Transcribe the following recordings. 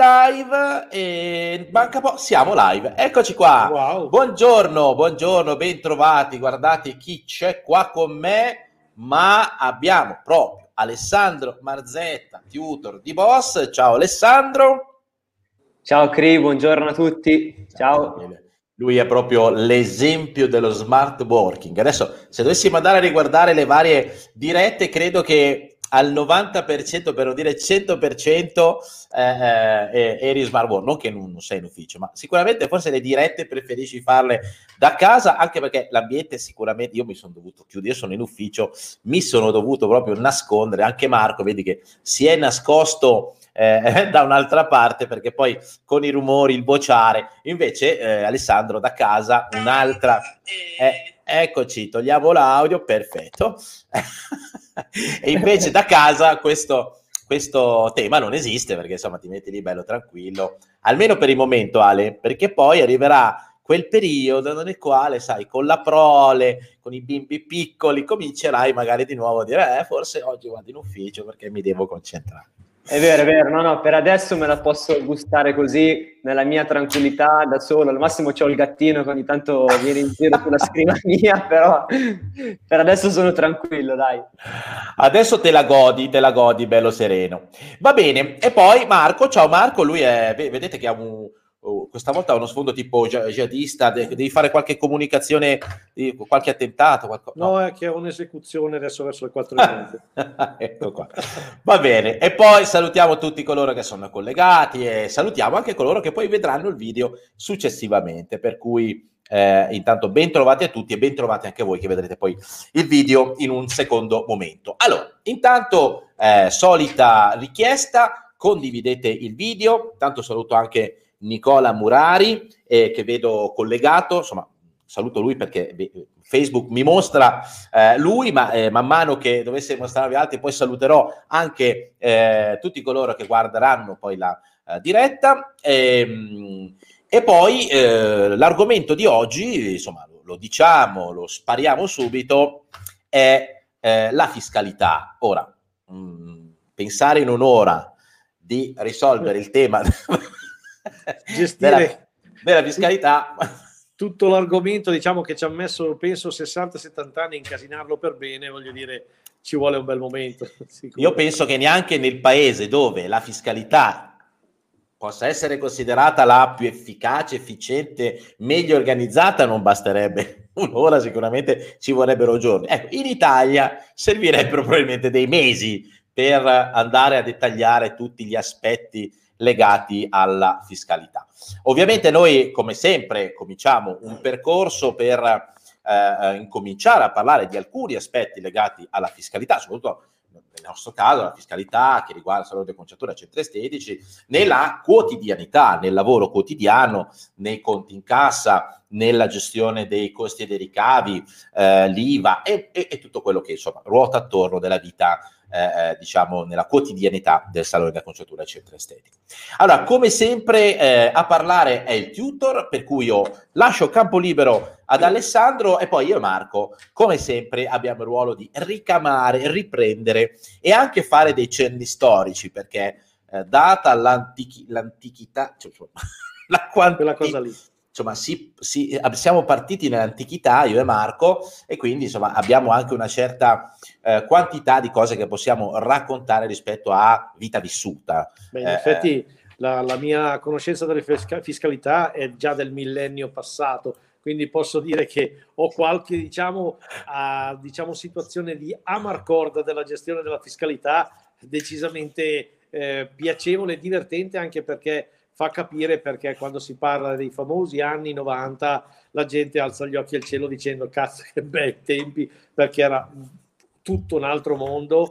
live e manca po', siamo live. Eccoci qua. Wow. Buongiorno, buongiorno, bentrovati. Guardate chi c'è qua con me, ma abbiamo proprio Alessandro Marzetta, tutor di Boss. Ciao Alessandro. Ciao Cri, buongiorno a tutti. Ciao. Ciao. Lui è proprio l'esempio dello smart working. Adesso, se dovessimo andare a riguardare le varie dirette, credo che al 90% per non dire 100% eh, eh, eri smart work, non che non, non, sei in ufficio, ma sicuramente forse le dirette preferisci farle da casa, anche perché l'ambiente sicuramente, io mi sono dovuto chiudere, sono in ufficio, mi sono dovuto proprio nascondere, anche Marco, vedi che si è nascosto eh, da un'altra parte perché poi con i rumori, il bociare, invece eh, Alessandro da casa un'altra... Eh, eccoci, togliamo l'audio, perfetto. e invece da casa questo, questo tema non esiste perché insomma ti metti lì bello tranquillo, almeno per il momento Ale, perché poi arriverà quel periodo nel quale, sai, con la prole, con i bimbi piccoli, comincerai magari di nuovo a dire, eh, forse oggi vado in ufficio perché mi devo concentrare. È vero, è vero, no, no, per adesso me la posso gustare così, nella mia tranquillità, da solo. Al massimo c'ho il gattino che ogni tanto viene in giro sulla scrivania, però per adesso sono tranquillo, dai. Adesso te la godi, te la godi, bello sereno. Va bene, e poi Marco, ciao Marco, lui è, vedete che ha un, Oh, questa volta uno sfondo tipo jihadista, devi fare qualche comunicazione, qualche attentato? Qualco... No. no, è che è un'esecuzione adesso verso le 4 e ecco qua. Va bene, e poi salutiamo tutti coloro che sono collegati e salutiamo anche coloro che poi vedranno il video successivamente, per cui eh, intanto ben trovati a tutti e ben trovati anche voi che vedrete poi il video in un secondo momento. Allora, intanto eh, solita richiesta, condividete il video, tanto saluto anche Nicola Murari, eh, che vedo collegato, insomma, saluto lui perché Facebook mi mostra eh, lui, ma eh, man mano che dovesse mostrarvi altri, poi saluterò anche eh, tutti coloro che guarderanno poi la eh, diretta. E, ehm, e poi eh, l'argomento di oggi, insomma, lo, lo, diciamo, lo spariamo subito, è eh, la fiscalità. Ora, mh, mm, pensare in un'ora di risolvere il tema gestire della, della fiscalità. Tutto l'argomento, diciamo che ci ha messo, penso, 60-70 anni a incasinarlo per bene, voglio dire, ci vuole un bel momento. Io penso che neanche nel paese dove la fiscalità possa essere considerata la più efficace, efficiente, meglio organizzata, non basterebbe un'ora, sicuramente ci vorrebbero giorni. Ecco, in Italia servirebbero probabilmente dei mesi per andare a dettagliare tutti gli aspetti legati alla fiscalità. Ovviamente noi, come sempre, cominciamo un percorso per eh, incominciare a parlare di alcuni aspetti legati alla fiscalità, soprattutto nel nostro caso la fiscalità che riguarda salute e conciatura centri estetici, nella quotidianità, nel lavoro quotidiano, nei conti in cassa, nella gestione dei costi e dei ricavi, eh, l'IVA e, e, e, tutto quello che insomma ruota attorno della vita eh, eh, diciamo, nella quotidianità del salone da conciatura e centro estetico. Allora, come sempre, eh, a parlare è il tutor, per cui io lascio campo libero ad Alessandro e poi io e Marco, come sempre, abbiamo il ruolo di ricamare, riprendere e anche fare dei cenni storici, perché eh, data l'antichi- l'antichità, cioè, la quantità... Quella cosa lì insomma, si, si, siamo partiti nell'antichità, io e Marco, e quindi insomma, abbiamo anche una certa eh, quantità di cose che possiamo raccontare rispetto a vita vissuta. Beh, in eh, effetti la, la, mia conoscenza della fiscalità è già del millennio passato, quindi posso dire che ho qualche diciamo, uh, diciamo situazione di amarcord della gestione della fiscalità decisamente eh, piacevole e divertente anche perché fa capire perché quando si parla dei famosi anni 90 la gente alza gli occhi al cielo dicendo cazzo che bei tempi perché era tutto un altro mondo.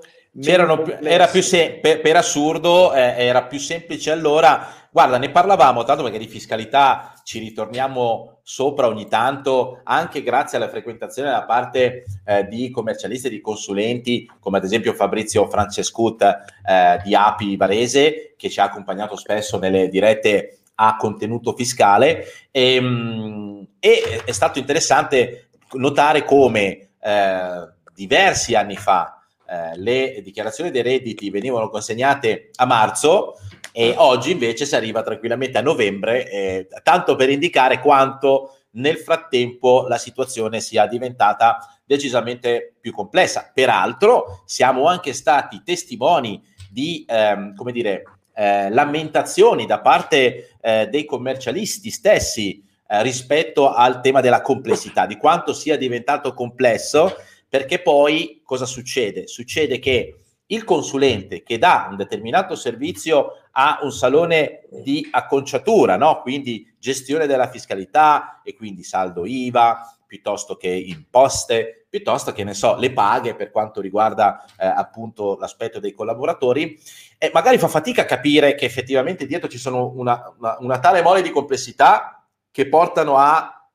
Era più se- per, per, assurdo eh, era più semplice allora guarda ne parlavamo tanto perché di fiscalità ci ritorniamo sopra ogni tanto anche grazie alla frequentazione da parte eh, di commercialisti e di consulenti come ad esempio Fabrizio Francescut eh, di Api Varese che ci ha accompagnato spesso nelle dirette a contenuto fiscale. E, ehm, e è stato interessante notare come eh, diversi anni fa eh, le dichiarazioni dei redditi venivano consegnate a marzo, E oggi invece si arriva tranquillamente a novembre, eh, tanto per indicare quanto nel frattempo la situazione sia diventata decisamente più complessa. Peraltro siamo anche stati testimoni di, ehm, come dire, eh, lamentazioni da parte eh, dei commercialisti stessi eh, rispetto al tema della complessità, di quanto sia diventato complesso, perché poi cosa succede? Succede che il consulente che dà un determinato servizio a un salone di acconciatura, no? quindi gestione della fiscalità e quindi saldo IVA, piuttosto che imposte, piuttosto che ne so, le paghe per quanto riguarda eh, appunto l'aspetto dei collaboratori, e magari fa fatica a capire che effettivamente dietro ci sono una, una, una tale mole di complessità che portano a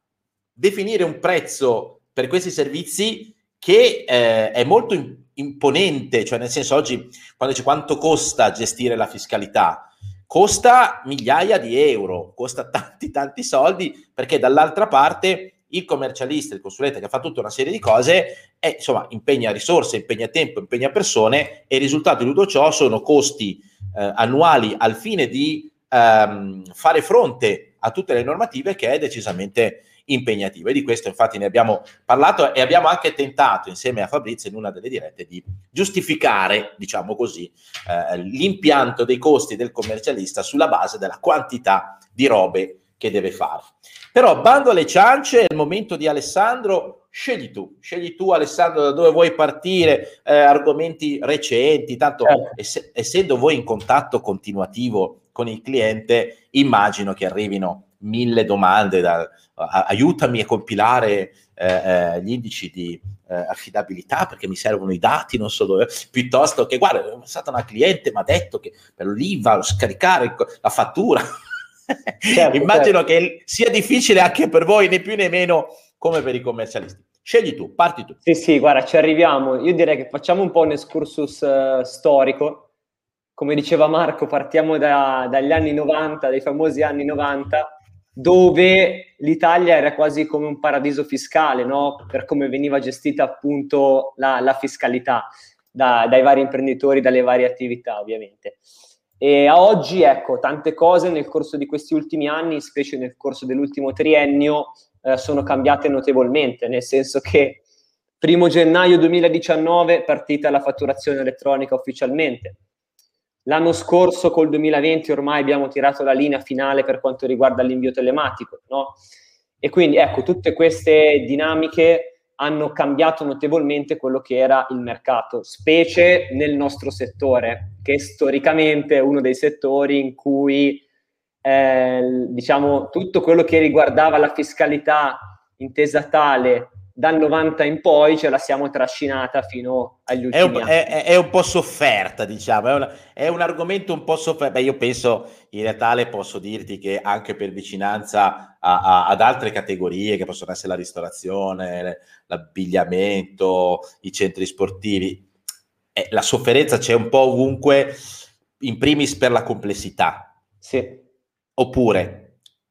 definire un prezzo per questi servizi che eh, è molto imponente, cioè nel senso oggi quando dice quanto costa gestire la fiscalità, costa migliaia di euro, costa tanti tanti soldi perché dall'altra parte il commercialista, il consulente che fa tutta una serie di cose, è, insomma, impegna risorse, impegna tempo, impegna persone e il risultato di tutto ciò sono costi eh, annuali al fine di ehm, fare fronte a tutte le normative che è decisamente impegnativo. E di questo infatti ne abbiamo parlato e abbiamo anche tentato insieme a Fabrizio in una delle dirette di giustificare, diciamo così, eh, l'impianto dei costi del commercialista sulla base della quantità di robe che deve fare. Però bando alle ciance, è il momento di Alessandro, scegli tu, scegli tu Alessandro da dove vuoi partire, eh, argomenti recenti, tanto certo. ess- essendo voi in contatto continuativo con il cliente, immagino che arrivino mille domande, da, aiutami a compilare eh, eh, gli indici di eh, affidabilità perché mi servono i dati, non so dove, piuttosto che guarda, è stata una cliente, mi ha detto che per l'IVA, scaricare la fattura. Certo, Immagino certo. che sia difficile anche per voi, né più né meno come per i commercialisti. Scegli tu, parti tu. Sì, sì, guarda, ci arriviamo. Io direi che facciamo un po' un excursus uh, storico. Come diceva Marco, partiamo da, dagli anni 90, dai famosi anni 90, dove l'Italia era quasi come un paradiso fiscale, no? Per come veniva gestita appunto la, la fiscalità da, dai vari imprenditori, dalle varie attività, ovviamente. E a oggi, ecco, tante cose nel corso di questi ultimi anni, specie nel corso dell'ultimo triennio, eh, sono cambiate notevolmente, nel senso che primo gennaio 2019 partita la fatturazione elettronica ufficialmente. L'anno scorso, col 2020, ormai abbiamo tirato la linea finale per quanto riguarda l'invio telematico, no? E quindi, ecco, tutte queste dinamiche hanno cambiato notevolmente quello che era il mercato, specie nel nostro settore, che storicamente è uno dei settori in cui eh, diciamo tutto quello che riguardava la fiscalità intesa tale dal 90 in poi ce la siamo trascinata fino agli ultimi è un, anni. È, è un po' sofferta, diciamo, è, una, è, un argomento un po' sofferto. Beh, io penso, in realtà posso dirti che anche per vicinanza a, a, ad altre categorie, che possono essere la ristorazione, l'abbigliamento, i centri sportivi, eh, la sofferenza c'è un po' ovunque, in primis per la complessità. Sì. Oppure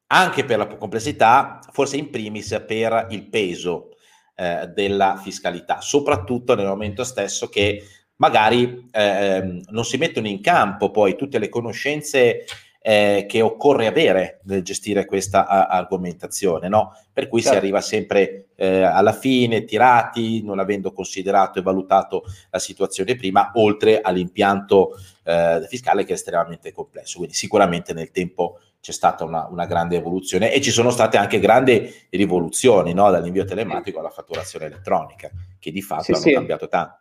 anche per la complessità, forse in primis per il peso eh, della fiscalità, soprattutto nel momento stesso che magari eh, non si mettono in campo poi tutte le conoscenze eh, che occorre avere nel gestire questa a- argomentazione, no? Per cui certo. si arriva sempre eh, alla fine, tirati, non avendo considerato e valutato la situazione prima, oltre all'impianto eh, fiscale che è estremamente complesso. Quindi sicuramente nel tempo c'è stata una, una, grande evoluzione e ci sono state anche grandi rivoluzioni, no? dall'invio telematico alla fatturazione elettronica, che di fatto sì, hanno sì. cambiato tanto.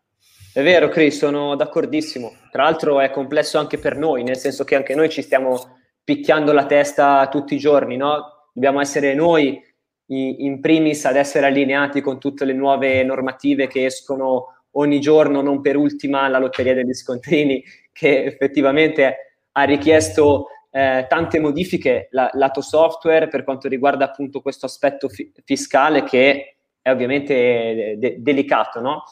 È vero, Chris, sono d'accordissimo. Tra l'altro è complesso anche per noi, nel senso che anche noi ci stiamo picchiando la testa tutti i giorni, no? Dobbiamo essere noi in primis ad essere allineati con tutte le nuove normative che escono ogni giorno, non per ultima la lotteria degli scontrini, che effettivamente ha richiesto eh, tante modifiche la, lato software per quanto riguarda appunto questo aspetto fi- fiscale che è ovviamente de- delicato, no?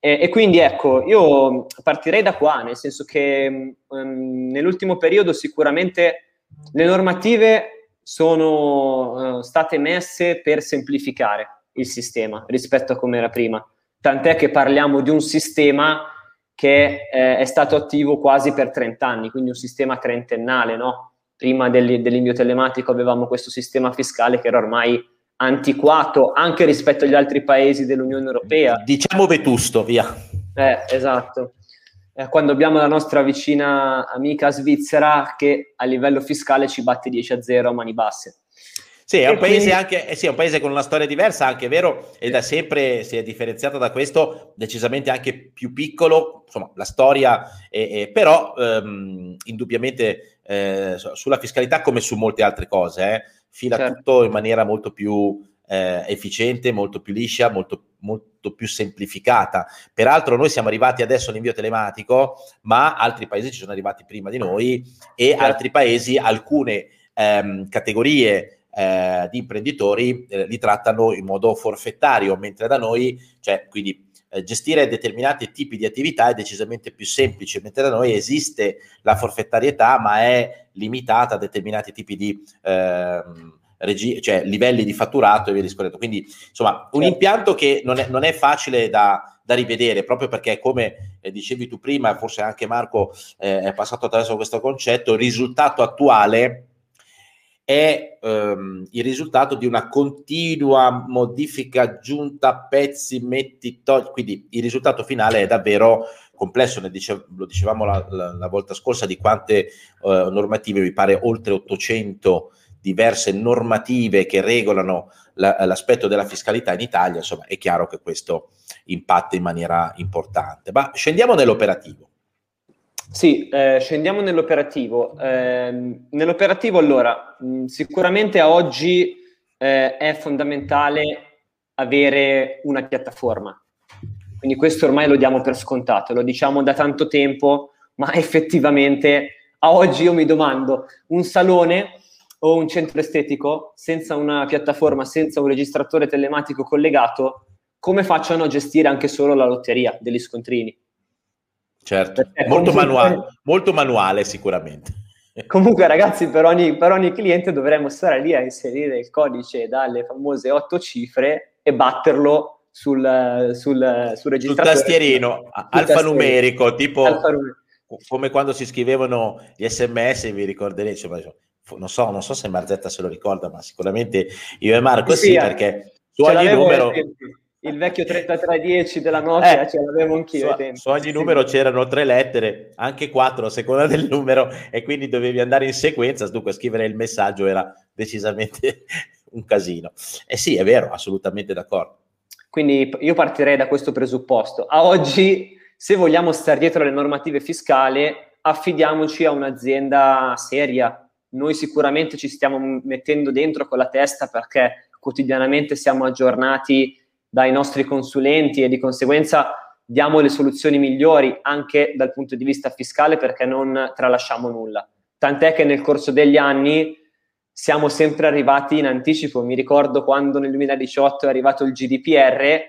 E, e, quindi ecco, io partirei da qua, nel senso che um, nell'ultimo periodo sicuramente le normative sono uh, state messe per semplificare il sistema rispetto a come era prima. Tant'è che parliamo di un sistema che eh, è stato attivo quasi per 30 anni, quindi un sistema trentennale, no? Prima dell'invio telematico avevamo questo sistema fiscale che era ormai antiquato anche rispetto agli altri paesi dell'Unione Europea. Diciamo vetusto, via. Eh, esatto. Eh, quando abbiamo la nostra vicina amica svizzera che a livello fiscale ci batte 10 a 0 a mani basse. Sì, è un, quindi... anche, eh sì, è un, paese con una storia diversa, anche vero, e da sempre si è differenziato da questo, decisamente anche più piccolo, insomma, la storia, è, è, però ehm, indubbiamente eh, sulla fiscalità come su molte altre cose, eh, fila certo. tutto in maniera molto più eh, efficiente, molto più liscia, molto, molto più semplificata. Peraltro noi siamo arrivati adesso all'invio telematico, ma altri paesi ci sono arrivati prima di noi e certo. altri paesi, alcune ehm, categorie eh, di imprenditori eh, li trattano in modo forfettario, mentre da noi, cioè, quindi eh, gestire determinati tipi di attività è decisamente più semplice, mentre da noi esiste la forfettarietà, ma è limitata a determinati tipi di ehm, regi- cioè, livelli di fatturato e via discorrendo. Quindi, insomma, un certo. impianto che non è, non è facile da, da, rivedere, proprio perché, come eh, dicevi tu prima, forse anche Marco eh, è passato attraverso questo concetto, il risultato attuale è ehm, il risultato di una continua modifica, aggiunta, pezzi, metti, togli, quindi il risultato finale è davvero complesso, dice, lo dicevamo la, la, la, volta scorsa, di quante eh, normative, mi pare oltre 800 diverse normative che regolano la, l'aspetto della fiscalità in Italia, insomma è chiaro che questo impatta in maniera importante. Ma scendiamo nell'operativo. Sì, eh, scendiamo nell'operativo. Eh, nell'operativo, allora, mh, sicuramente a oggi eh, è fondamentale avere una piattaforma. Quindi questo ormai lo diamo per scontato, lo diciamo da tanto tempo, ma effettivamente a oggi io mi domando, un salone o un centro estetico senza una piattaforma, senza un registratore telematico collegato, come facciano a gestire anche solo la lotteria degli scontrini? Certo, molto, comunque, manuale, molto manuale sicuramente. Comunque ragazzi, per ogni, per ogni cliente dovremmo stare lì a inserire il codice dalle famose otto cifre e batterlo sul, sul, sul registratore. Sul tastierino, alfanumerico, tipo alfanumerico. come quando si scrivevano gli sms, vi ricorderete, non so, non so se Marzetta se lo ricorda, ma sicuramente io e Marco sì, sì perché su ogni numero... Il vecchio 3310 della Nokia eh, ce l'avevo anch'io. Su, su ogni numero c'erano tre lettere, anche quattro a seconda del numero, e quindi dovevi andare in sequenza. Dunque, scrivere il messaggio era decisamente un casino. E eh sì, è vero, assolutamente d'accordo. Quindi io partirei da questo presupposto. A oggi, se vogliamo stare dietro alle normative fiscali, affidiamoci a un'azienda seria, noi sicuramente ci stiamo mettendo dentro con la testa perché quotidianamente siamo aggiornati dai nostri consulenti e di conseguenza diamo le soluzioni migliori anche dal punto di vista fiscale perché non tralasciamo nulla. Tant'è che nel corso degli anni siamo sempre arrivati in anticipo. Mi ricordo quando nel 2018 è arrivato il GDPR,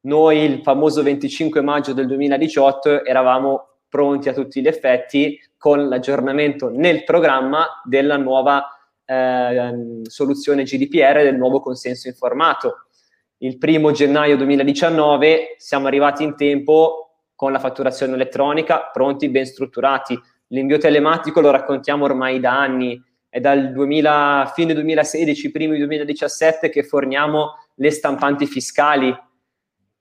noi il famoso 25 maggio del 2018 eravamo pronti a tutti gli effetti con l'aggiornamento nel programma della nuova eh, soluzione GDPR, del nuovo consenso informato. Il primo gennaio 2019 siamo arrivati in tempo con la fatturazione elettronica, pronti, ben strutturati. L'invio telematico lo raccontiamo ormai da anni, è dal 2000, fine 2016, primi 2017 che forniamo le stampanti fiscali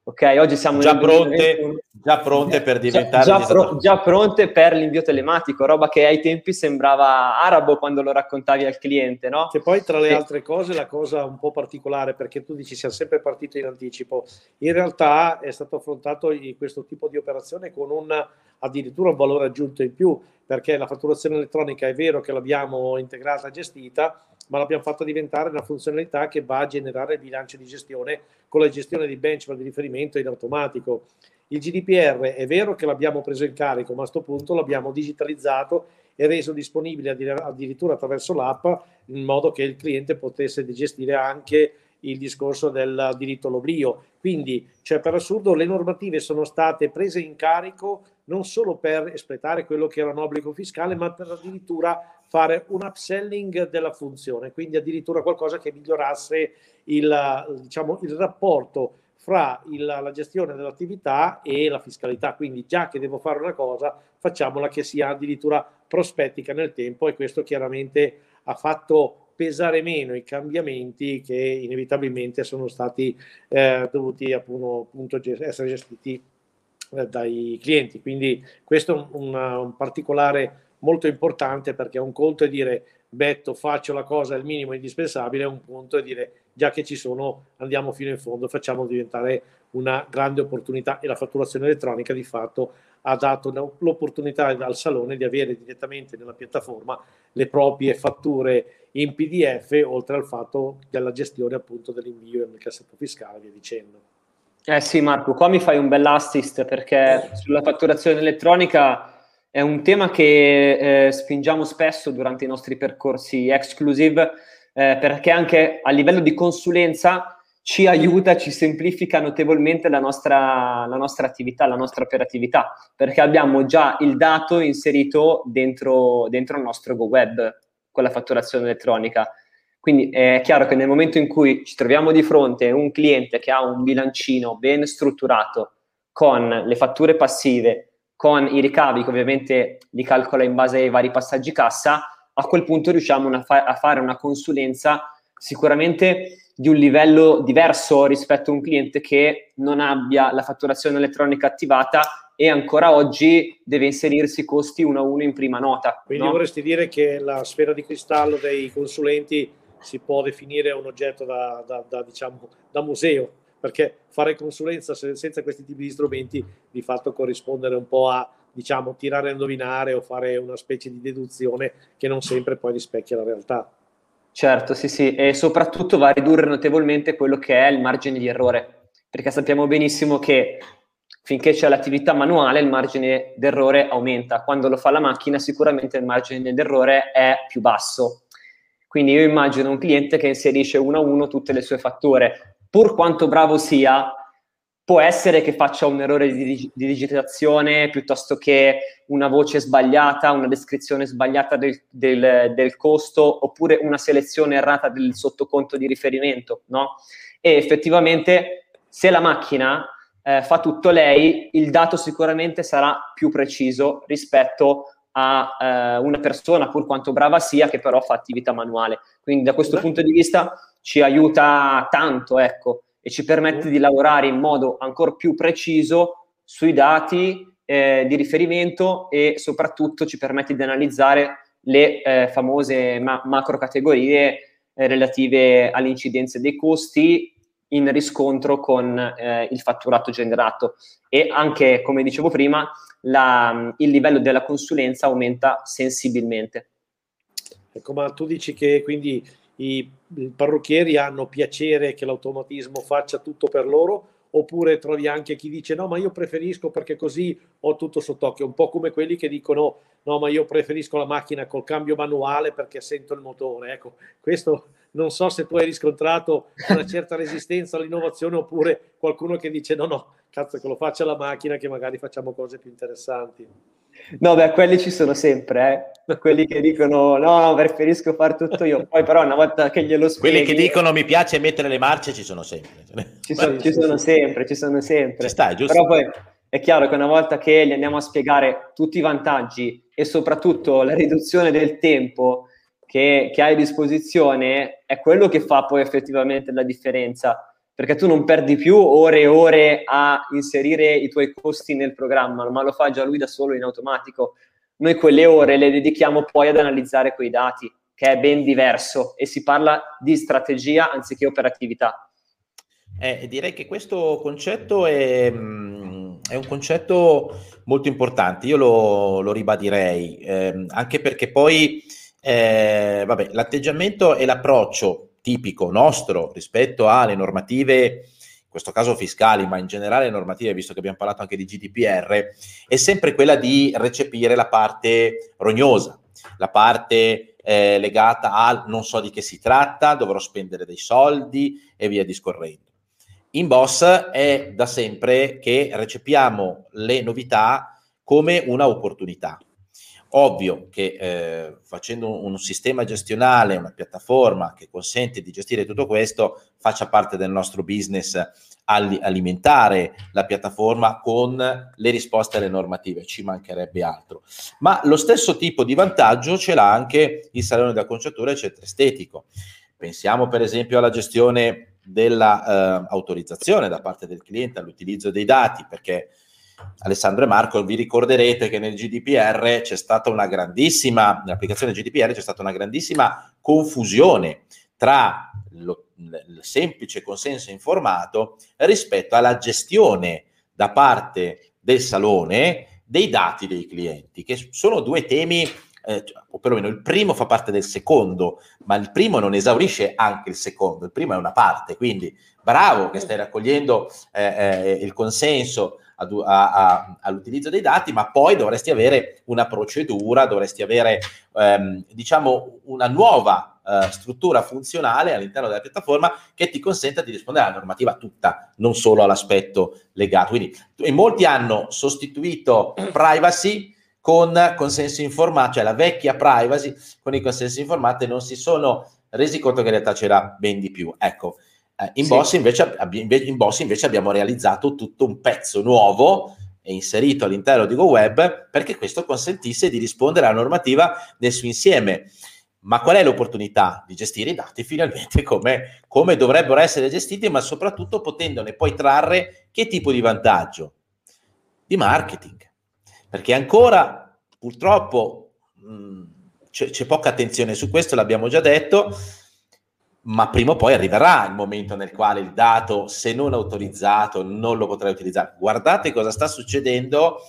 Ok, oggi siamo già pronte, già pronte per diventare già, già, pro, già, pronte per l'invio telematico, roba che ai tempi sembrava arabo quando lo raccontavi al cliente, no? Che poi tra le e... altre cose la cosa un po' particolare perché tu dici siamo sempre partiti in anticipo, in realtà è stato affrontato questo tipo di operazione con un addirittura un valore aggiunto in più perché la fatturazione elettronica è vero che l'abbiamo integrata e gestita, ma l'abbiamo fatta diventare una funzionalità che va a generare il bilancio di gestione con la gestione di benchmark di riferimento in automatico. Il GDPR è vero che l'abbiamo preso in carico, ma a questo punto l'abbiamo digitalizzato e reso disponibile addirittura attraverso l'app in modo che il cliente potesse gestire anche il discorso del diritto all'oblio. Quindi, cioè, per assurdo, le normative sono state prese in carico non solo per espletare quello che era un obbligo fiscale, ma per addirittura fare un upselling della funzione, quindi addirittura qualcosa che migliorasse il, diciamo, il rapporto fra il, la gestione dell'attività e la fiscalità. Quindi già che devo fare una cosa, facciamola che sia addirittura prospettica nel tempo e questo chiaramente ha fatto pesare meno i cambiamenti che inevitabilmente sono stati eh, dovuti appunto, appunto essere gestiti dai clienti. Quindi questo è un, un, particolare molto importante perché un conto è dire Betto faccio la cosa il minimo indispensabile, un punto è dire già che ci sono andiamo fino in fondo, facciamo diventare una grande opportunità e la fatturazione elettronica di fatto ha dato l'opportunità al salone di avere direttamente nella piattaforma le proprie fatture in PDF, oltre al fatto della gestione appunto dell'invio nel cassetto fiscale, via dicendo. Eh sì Marco, qua mi fai un bel assist perché sulla fatturazione elettronica è un tema che eh, spingiamo spesso durante i nostri percorsi exclusive eh, perché anche a livello di consulenza ci aiuta, ci semplifica notevolmente la nostra, la nostra attività, la nostra operatività, perché abbiamo già il dato inserito dentro, dentro il nostro Go Web con la fatturazione elettronica. Quindi è chiaro che nel momento in cui ci troviamo di fronte a un cliente che ha un bilancino ben strutturato con le fatture passive, con i ricavi che ovviamente li calcola in base ai vari passaggi cassa, a quel punto riusciamo a, fa- a fare una consulenza sicuramente di un livello diverso rispetto a un cliente che non abbia la fatturazione elettronica attivata e ancora oggi deve inserirsi i costi uno a uno in prima nota. Quindi no? vorresti dire che la sfera di cristallo dei consulenti si può definire un oggetto da, da, da, diciamo, da museo, perché fare consulenza senza questi tipi di strumenti di fatto corrispondere un po' a diciamo, tirare a indovinare o fare una specie di deduzione che non sempre poi rispecchia la realtà. Certo, sì, sì, e soprattutto va a ridurre notevolmente quello che è il margine di errore, perché sappiamo benissimo che finché c'è l'attività manuale il margine d'errore aumenta, quando lo fa la macchina sicuramente il margine d'errore è più basso. Quindi io immagino un cliente che inserisce uno a uno tutte le sue fatture, pur quanto bravo sia, può essere che faccia un errore di, di digitazione piuttosto che una voce sbagliata, una descrizione sbagliata del, del, del, costo oppure una selezione errata del sottoconto di riferimento, no? E effettivamente se la macchina eh, fa tutto lei, il dato sicuramente sarà più preciso rispetto a eh, una persona, pur quanto brava sia, che però fa attività manuale. Quindi da questo punto di vista ci aiuta tanto, ecco e ci permette di lavorare in modo ancora più preciso sui dati eh, di riferimento e soprattutto ci permette di analizzare le eh, famose ma- macro categorie eh, relative alle incidenze dei costi in riscontro con eh, il fatturato generato. E anche, come dicevo prima, la, il livello della consulenza aumenta sensibilmente. Ecco, ma tu dici che quindi i parrucchieri hanno piacere che l'automatismo faccia tutto per loro? Oppure trovi anche chi dice no ma io preferisco perché così ho tutto sott'occhio, un po' come quelli che dicono no ma io preferisco la macchina col cambio manuale perché sento il motore, ecco questo non so se tu hai riscontrato una certa resistenza all'innovazione oppure qualcuno che dice no no, cazzo che lo faccia la macchina che magari facciamo cose più interessanti. No, beh, quelli ci sono sempre, eh? quelli che dicono no, no, preferisco fare tutto io, poi però una volta che glielo spieghi... Quelli che dicono mi piace mettere le marce ci sono sempre. Ci, sono, ci sono sempre, ci sono sempre. Ci sta, giusto? Però poi è chiaro che una volta che gli andiamo a spiegare tutti i vantaggi e soprattutto la riduzione del tempo che, che hai a disposizione, è quello che fa poi effettivamente la differenza perché tu non perdi più ore e ore a inserire i tuoi costi nel programma, ma lo fa già lui da solo in automatico. Noi quelle ore le dedichiamo poi ad analizzare quei dati, che è ben diverso e si parla di strategia anziché operatività. Eh, direi che questo concetto è, mm, è, un concetto molto importante, io lo, lo ribadirei, eh, anche perché poi eh, vabbè, l'atteggiamento e l'approccio tipico nostro rispetto alle normative, in questo caso fiscali, ma in generale normative, visto che abbiamo parlato anche di GDPR, è sempre quella di recepire la parte rognosa, la parte eh, legata al non so di che si tratta, dovrò spendere dei soldi e via discorrendo. In Boss è da sempre che recepiamo le novità come una opportunità Ovvio che eh, facendo un, sistema gestionale, una piattaforma che consente di gestire tutto questo, faccia parte del nostro business alimentare la piattaforma con le risposte alle normative, ci mancherebbe altro. Ma lo stesso tipo di vantaggio ce l'ha anche il salone da conciatura e il centro estetico. Pensiamo per esempio alla gestione dell'autorizzazione eh, da parte del cliente all'utilizzo dei dati, perché Alessandro e Marco, vi ricorderete che nel GDPR c'è stata una grandissima, nell'applicazione GDPR c'è stata una grandissima confusione tra lo, il semplice consenso informato rispetto alla gestione da parte del salone dei dati dei clienti, che sono due temi, eh, o perlomeno il primo fa parte del secondo, ma il primo non esaurisce anche il secondo, il primo è una parte, quindi bravo che stai raccogliendo eh, eh, il consenso a, a, all'utilizzo dei dati, ma poi dovresti avere una procedura, dovresti avere ehm, diciamo una nuova eh, struttura funzionale all'interno della piattaforma che ti consenta di rispondere alla normativa tutta, non solo all'aspetto legato. Quindi in molti hanno sostituito privacy con consenso informato, cioè la vecchia privacy con i consensi informati non si sono resi conto che in realtà c'era ben di più. Ecco, eh, in, sì. Boss invece, in Boss invece abbiamo realizzato tutto un pezzo nuovo e inserito all'interno di GoWeb perché questo consentisse di rispondere alla normativa nel suo insieme. Ma qual è l'opportunità di gestire i dati finalmente come, come dovrebbero essere gestiti, ma soprattutto potendone poi trarre che tipo di vantaggio? Di marketing. Perché ancora purtroppo mh, c'è, c'è poca attenzione su questo, l'abbiamo già detto ma prima o poi arriverà il momento nel quale il dato, se non autorizzato, non lo potrai utilizzare. Guardate cosa sta succedendo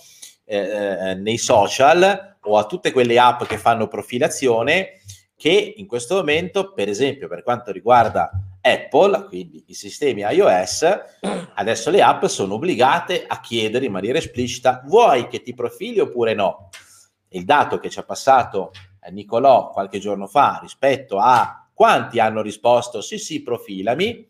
eh, eh, nei social o a tutte quelle app che fanno profilazione che in questo momento, per esempio, per quanto riguarda Apple, quindi i sistemi iOS, adesso le app sono obbligate a chiedere in maniera esplicita vuoi che ti profili oppure no. Il dato che ci ha passato eh, Nicolò qualche giorno fa rispetto a quanti hanno risposto sì sì profilami?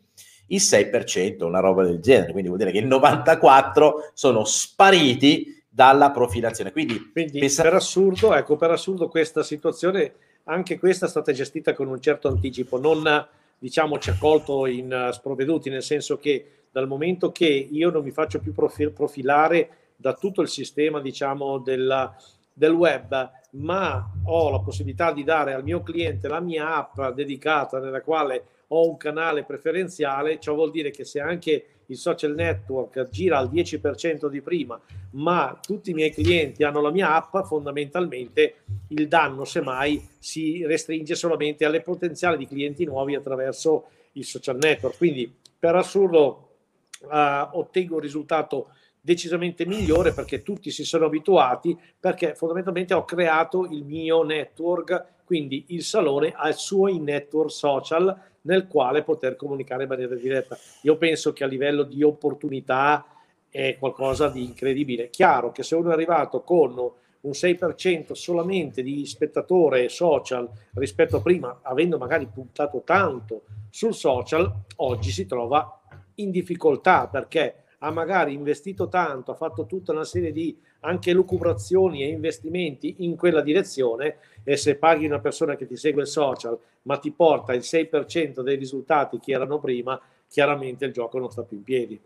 Il 6%, una roba del genere, quindi vuol dire che il 94% sono spariti dalla profilazione. Quindi, quindi pensa... per assurdo, ecco, per assurdo questa situazione, anche questa è stata gestita con un certo anticipo, non diciamo ci ha colto in sprovveduti, nel senso che dal momento che io non mi faccio più profil- profilare da tutto il sistema, diciamo, della, del web, ma ho la possibilità di dare al mio cliente la mia app dedicata nella quale ho un canale preferenziale, ciò vuol dire che se anche il social network gira al 10% di prima, ma tutti i miei clienti hanno la mia app, fondamentalmente il danno semmai si restringe solamente alle potenziali di clienti nuovi attraverso il social network. Quindi per assurdo uh, ottengo un risultato decisamente migliore perché tutti si sono abituati, perché fondamentalmente ho creato il mio network, quindi il salone ha il suo network social nel quale poter comunicare in maniera diretta. Io penso che a livello di opportunità è qualcosa di incredibile. Chiaro che se uno è arrivato con un 6% solamente di spettatore social rispetto a prima, avendo magari puntato tanto sul social, oggi si trova in difficoltà perché ha magari investito tanto, ha fatto tutta una serie di anche lucubrazioni e investimenti in quella direzione e se paghi una persona che ti segue il social ma ti porta il 6% dei risultati che erano prima, chiaramente il gioco non sta più in piedi.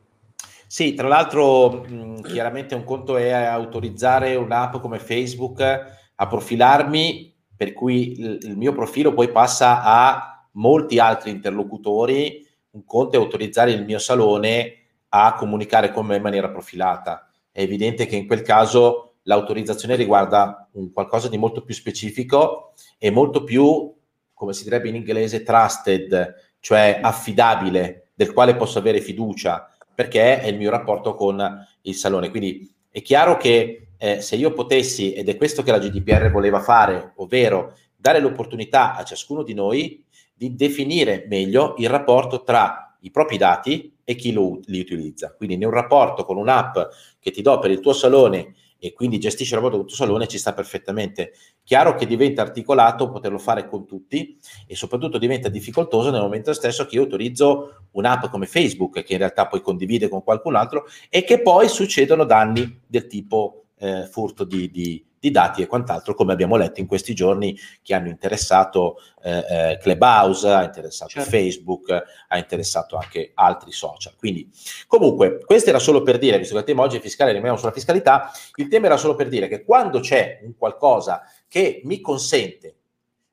Sì, tra l'altro chiaramente un conto è autorizzare un'app come Facebook a profilarmi, per cui il mio profilo poi passa a molti altri interlocutori, un conto è autorizzare il mio salone a comunicare con me in maniera profilata. È evidente che in quel caso l'autorizzazione riguarda un qualcosa di molto più specifico e molto più, come si direbbe in inglese, trusted, cioè affidabile, del quale posso avere fiducia, perché è il mio rapporto con il salone. Quindi è chiaro che eh, se io potessi, ed è questo che la GDPR voleva fare, ovvero dare l'opportunità a ciascuno di noi di definire meglio il rapporto tra i propri dati e chi lo, li utilizza. Quindi in un rapporto con un'app che ti do per il tuo salone e quindi gestisci il rapporto con il tuo salone ci sta perfettamente. Chiaro che diventa articolato poterlo fare con tutti e soprattutto diventa difficoltoso nel momento stesso che io utilizzo un'app come Facebook che in realtà poi condivide con qualcun altro e che poi succedono danni del tipo eh, furto di, di, di dati e quant'altro, come abbiamo letto in questi giorni che hanno interessato eh, eh, Clubhouse, ha interessato certo. Facebook, ha interessato anche altri social. Quindi, comunque, questo era solo per dire, visto che il tema oggi è fiscale, rimaniamo sulla fiscalità, il tema era solo per dire che quando c'è un qualcosa che mi consente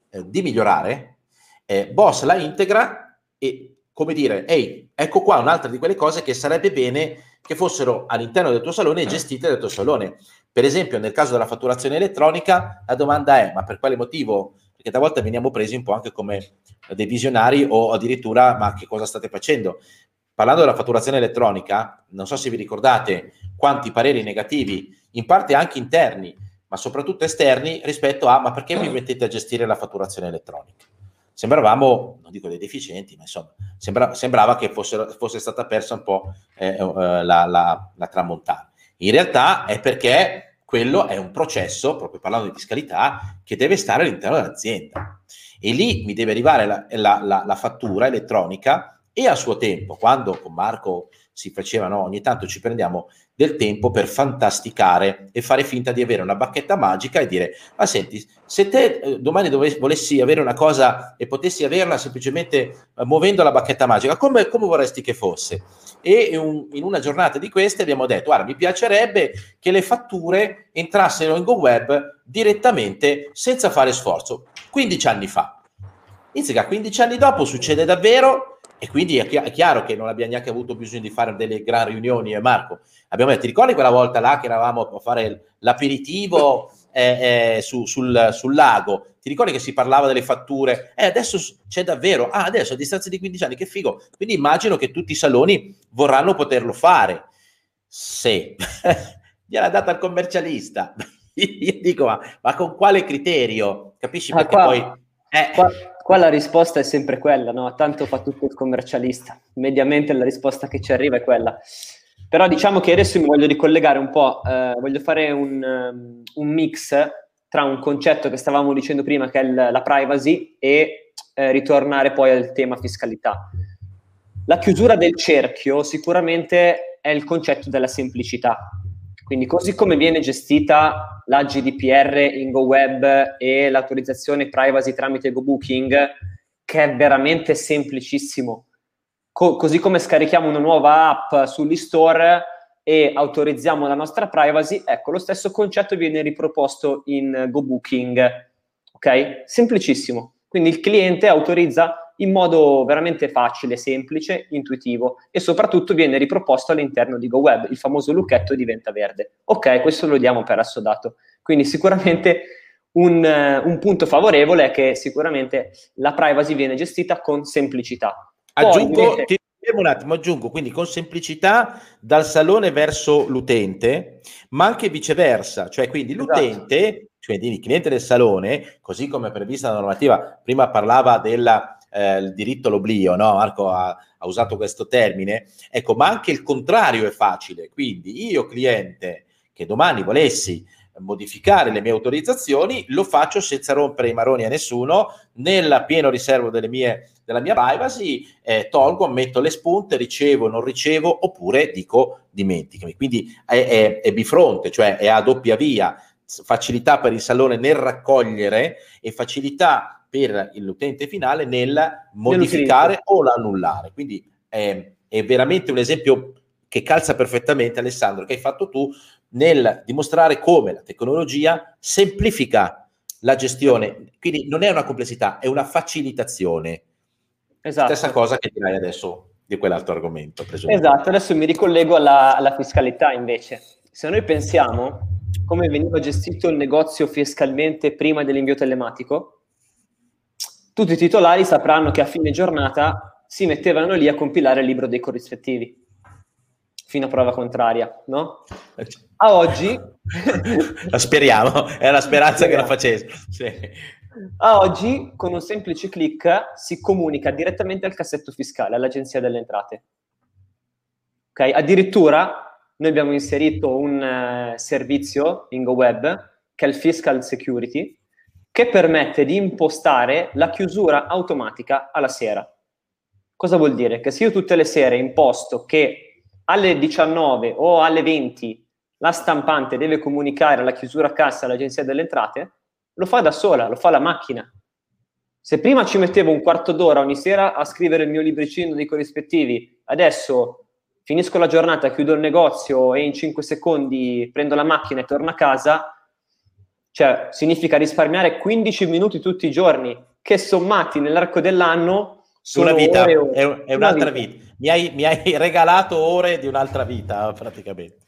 eh, di migliorare, eh, Boss la integra e come dire, ehi, ecco qua un'altra di quelle cose che sarebbe bene che fossero all'interno del tuo salone e gestite dal tuo salone. Per esempio, nel caso della fatturazione elettronica, la domanda è: ma per quale motivo? Perché talvolta veniamo presi un po' anche come dei visionari o addirittura, ma che cosa state facendo? Parlando della fatturazione elettronica, non so se vi ricordate quanti pareri negativi, in parte anche interni, ma soprattutto esterni, rispetto a ma perché mi mettete a gestire la fatturazione elettronica? Sembravamo, non dico dei deficienti, ma insomma, sembra, sembrava che fosse, fosse, stata persa un po' eh, eh, la, la, la tramontana. In realtà è perché quello è un processo, proprio parlando di fiscalità, che deve stare all'interno dell'azienda. E lì mi deve arrivare la, la, la, fattura elettronica e a suo tempo, quando con Marco si faceva, no, ogni tanto ci prendiamo del tempo per fantasticare e fare finta di avere una bacchetta magica e dire, ma senti, se te eh, domani dovessi, volessi avere una cosa e potessi averla semplicemente eh, muovendo la bacchetta magica, come, come vorresti che fosse? E un, in una giornata di queste abbiamo detto, guarda, mi piacerebbe che le fatture entrassero in GoWeb direttamente senza fare sforzo. 15 anni fa. Inizia 15 anni dopo succede davvero e quindi è, chi- è, chiaro che non abbiamo neanche avuto bisogno di fare delle gran riunioni, eh, Marco. Abbiamo detto, ti ricordi quella volta là che eravamo a fare l'aperitivo eh, eh, su, sul, sul, lago? Ti ricordi che si parlava delle fatture? Eh, adesso c'è davvero, ah, adesso a distanza di 15 anni, che figo. Quindi immagino che tutti i saloni vorranno poterlo fare. Se gliel'ha data al commercialista. Io dico, ma, ma, con quale criterio? Capisci? Perché ah, qua, poi... Eh, qua Qua la risposta è sempre quella, no? Tanto fa tutto il commercialista. Mediamente la risposta che ci arriva è quella. Però diciamo che adesso mi voglio ricollegare un po', eh, voglio fare un, um, un, mix tra un concetto che stavamo dicendo prima, che è il, la privacy, e eh, ritornare poi al tema fiscalità. La chiusura del cerchio sicuramente è il concetto della semplicità. Quindi così come viene gestita la GDPR in GoWeb e l'autorizzazione privacy tramite GoBooking, che è veramente semplicissimo. Co- così come scarichiamo una nuova app sull'e-store e autorizziamo la nostra privacy, ecco, lo stesso concetto viene riproposto in GoBooking. Ok? Semplicissimo. Quindi il cliente autorizza in modo veramente facile, semplice, intuitivo e soprattutto viene riproposto all'interno di GoWeb, il famoso lucchetto diventa verde. Ok, questo lo diamo per assodato. Quindi sicuramente un, un punto favorevole è che sicuramente la privacy viene gestita con semplicità. Aggiungo, invece... ti un attimo, aggiungo quindi con semplicità dal salone verso l'utente, ma anche viceversa, cioè quindi esatto. l'utente, cioè il cliente del salone, così come prevista la normativa, prima parlava della eh, il diritto all'oblio, no? Marco ha, ha, usato questo termine, ecco, ma anche il contrario è facile, quindi io cliente che domani volessi modificare le mie autorizzazioni, lo faccio senza rompere i maroni a nessuno, nel pieno riservo delle mie, della mia privacy, eh, tolgo, ammetto le spunte, ricevo, non ricevo, oppure dico dimenticami. Quindi è, è, è bifronte, cioè è a doppia via, facilità per il salone nel raccogliere e facilità per l'utente finale nel modificare o l'annullare. Quindi è, è veramente un esempio che calza perfettamente, Alessandro, che hai fatto tu nel dimostrare come la tecnologia semplifica la gestione. Quindi non è una complessità, è una facilitazione. Esatto. Stessa cosa che dirai adesso di quell'altro argomento. Esatto, adesso mi ricollego alla, alla fiscalità invece. Se noi pensiamo come veniva gestito il negozio fiscalmente prima dell'invio telematico, tutti i titolari sapranno che a fine giornata si mettevano lì a compilare il libro dei corrispettivi fino a prova contraria, no? A oggi... la speriamo, è la speranza che la facesse. Sì. A oggi, con un semplice clic, si comunica direttamente al cassetto fiscale, all'Agenzia delle Entrate. Okay? Addirittura noi abbiamo inserito un uh, servizio in GoWeb che è il Fiscal Security, che permette di impostare la chiusura automatica alla sera. Cosa vuol dire? Che se io tutte le sere imposto che alle 19 o alle 20 la stampante deve comunicare alla chiusura cassa all'agenzia delle entrate, lo fa da sola, lo fa la macchina. Se prima ci mettevo un quarto d'ora ogni sera a scrivere il mio libricino dei corrispettivi, adesso finisco la giornata, chiudo il negozio e in 5 secondi prendo la macchina e torno a casa, cioè significa risparmiare 15 minuti tutti i giorni, che sommati nell'arco dell'anno sono una vita, ore, è, è un'altra vita. vita. Mi, hai, mi hai regalato ore di un'altra vita praticamente.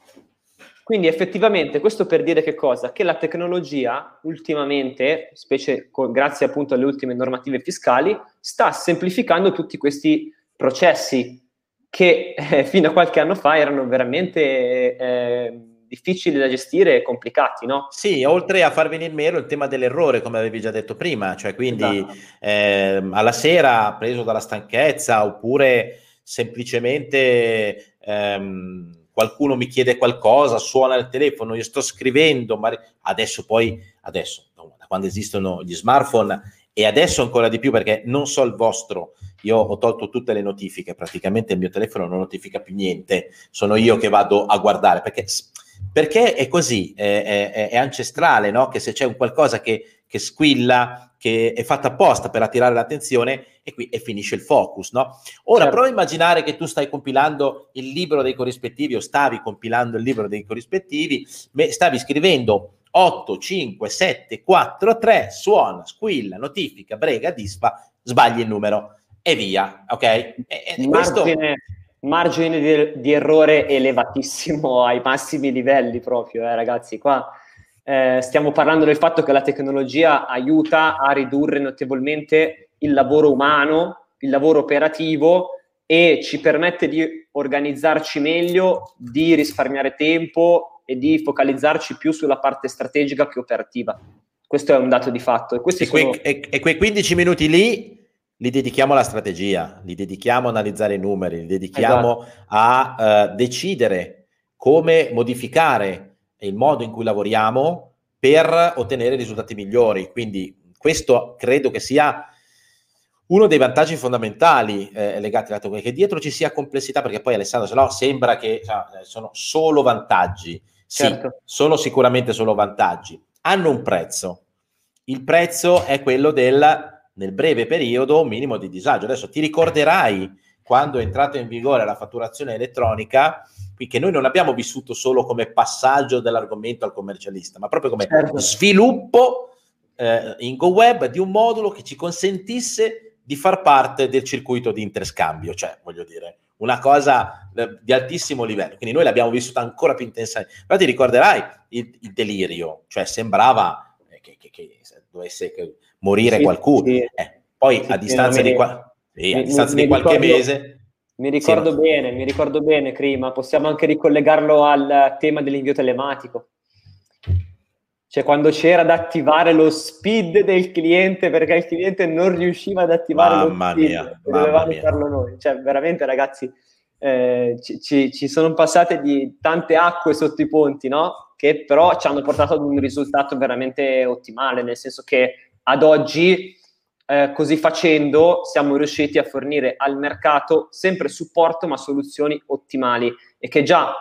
Quindi effettivamente questo per dire che cosa? Che la tecnologia ultimamente, specie con, grazie appunto alle ultime normative fiscali, sta semplificando tutti questi processi che eh, fino a qualche anno fa erano veramente eh, difficili da gestire e complicati, no? Sì, oltre a far venire meno il tema dell'errore, come avevi già detto prima, cioè quindi esatto. eh, alla sera preso dalla stanchezza oppure semplicemente ehm, qualcuno mi chiede qualcosa, suona il telefono, io sto scrivendo, ma adesso poi, adesso, da quando esistono gli smartphone e adesso ancora di più perché non so il vostro, io ho tolto tutte le notifiche, praticamente il mio telefono non notifica più niente, sono io che vado a guardare perché, perché è così, è, è, è ancestrale, no? che se c'è un qualcosa che, che squilla, che è fatta apposta per attirare l'attenzione e qui e finisce il focus, no? Ora certo. prova a immaginare che tu stai compilando il libro dei corrispettivi o stavi compilando il libro dei corrispettivi, stavi scrivendo 8, 5, 7, 4, 3, suona, squilla, notifica, brega, disfa, sbagli il numero e via, ok? E, e margine, margine di, di, errore elevatissimo ai massimi livelli proprio, eh, ragazzi, qua eh, stiamo parlando del fatto che la tecnologia aiuta a ridurre notevolmente il lavoro umano, il lavoro operativo e ci permette di organizzarci meglio, di risparmiare tempo e di focalizzarci più sulla parte strategica che operativa. Questo è un dato di fatto. E, e, sono... quei, e, e quei 15 minuti lì li dedichiamo alla strategia, li dedichiamo a analizzare i numeri, li dedichiamo esatto. a uh, decidere come modificare il modo in cui lavoriamo per ottenere risultati migliori. Quindi questo credo che sia uno dei vantaggi fondamentali eh, legati alla tecnologia, che dietro ci sia complessità, perché poi Alessandro, se no sembra che cioè, sono solo vantaggi. Sì, certo. sono sicuramente solo vantaggi. Hanno un prezzo. Il prezzo è quello del, nel breve periodo, minimo di disagio. Adesso ti ricorderai quando è entrata in vigore la fatturazione elettronica, che noi non abbiamo vissuto solo come passaggio dell'argomento al commercialista, ma proprio come certo. sviluppo eh, in GoWeb di un modulo che ci consentisse di far parte del circuito di interscambio, cioè voglio dire una cosa eh, di altissimo livello. Quindi noi l'abbiamo vissuta ancora più intensamente. Però ti ricorderai il, il delirio, cioè sembrava eh, che, che, che, dovesse morire sì, qualcuno. Sì. Eh, poi sì, a distanza di, qua, a distanza mi, di qualche ricordo, mese mi ricordo bene, mi ricordo bene, Crima. Possiamo anche ricollegarlo al tema dell'invio telematico. Cioè, quando c'era da attivare lo speed del cliente perché il cliente non riusciva ad attivare mamma lo speed, mia, dovevamo farlo noi. Cioè, veramente, ragazzi, eh, ci, ci, ci, sono passate di tante acque sotto i ponti, no? Che però ci hanno portato ad un risultato veramente ottimale, nel senso che ad oggi eh, così facendo siamo riusciti a fornire al mercato sempre supporto ma soluzioni ottimali e che già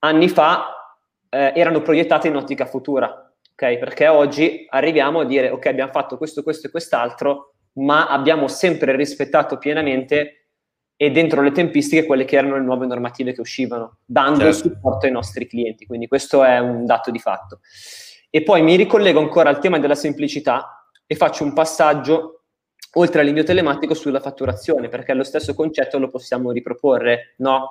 anni fa eh, erano proiettate in ottica futura, ok? Perché oggi arriviamo a dire ok abbiamo fatto questo, questo e quest'altro, ma abbiamo sempre rispettato pienamente e dentro le tempistiche quelle che erano le nuove normative che uscivano, dando certo. supporto ai nostri clienti. Quindi questo è un dato di fatto. E poi mi ricollego ancora al tema della semplicità e faccio un passaggio oltre all'invio telematico sulla fatturazione, perché lo stesso concetto lo possiamo riproporre, no?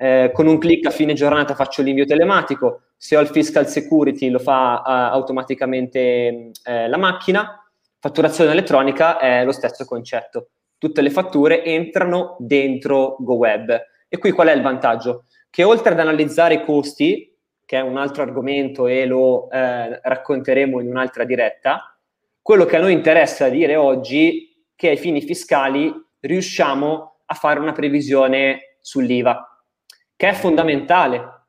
Eh, con un clic a fine giornata faccio l'invio telematico, se ho il fiscal security lo fa uh, automaticamente eh, la macchina, fatturazione elettronica è lo stesso concetto, tutte le fatture entrano dentro GoWeb. E qui qual è il vantaggio? Che oltre ad analizzare i costi, che è un altro argomento e lo eh, racconteremo in un'altra diretta, quello che a noi interessa dire oggi è che ai fini fiscali riusciamo a fare una previsione sull'IVA, che è fondamentale.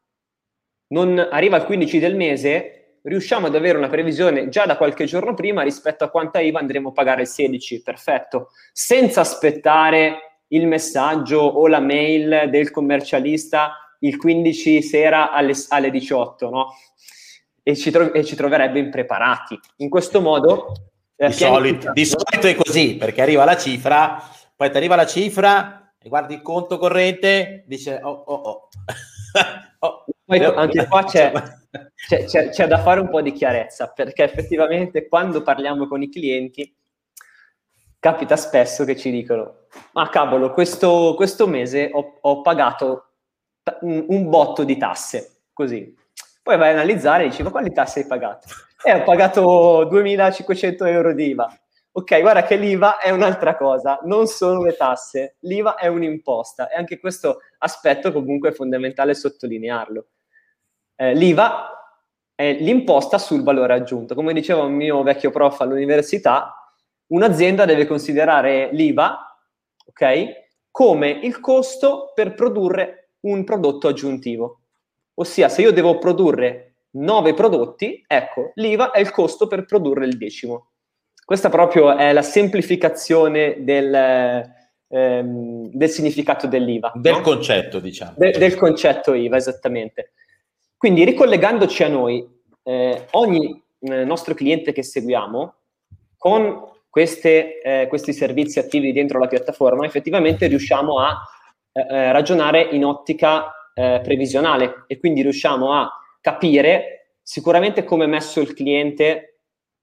Non arriva il 15 del mese, riusciamo ad avere una previsione già da qualche giorno prima rispetto a quanta IVA andremo a pagare il 16, perfetto, senza aspettare il messaggio o la mail del commercialista il 15 sera alle, alle 18, no? E ci, tro- e ci, troverebbe impreparati. In questo modo... Eh, di, solito, di solito è così, perché arriva la cifra, poi ti arriva la cifra e guardi il conto corrente, dice oh oh oh. oh poi anche qua c'è, c'è, c'è, c'è, da fare un po' di chiarezza, perché effettivamente quando parliamo con i clienti capita spesso che ci dicono, ma ah, cavolo, questo, questo mese ho, ho pagato un, un, botto di tasse, così. Poi vai a analizzare e dici, ma quali tasse hai pagato? E eh, ho pagato 2.500 euro di IVA. Ok, guarda che l'IVA è un'altra cosa, non sono le tasse, l'IVA è un'imposta e anche questo aspetto comunque è fondamentale sottolinearlo. Eh, L'IVA è l'imposta sul valore aggiunto. Come diceva un mio vecchio prof all'università, un'azienda deve considerare l'IVA, ok, come il costo per produrre un prodotto aggiuntivo. Ossia, se io devo produrre nove prodotti, ecco, l'IVA è il costo per produrre il decimo. Questa proprio è la semplificazione del, ehm, del significato dell'IVA. Del no? concetto, diciamo. De, del concetto IVA, esattamente. Quindi, ricollegandoci a noi, eh, ogni eh, nostro cliente che seguiamo, con queste, eh, questi servizi attivi dentro la piattaforma, effettivamente riusciamo a eh, eh, ragionare in ottica eh, previsionale e quindi riusciamo a capire sicuramente come è messo il cliente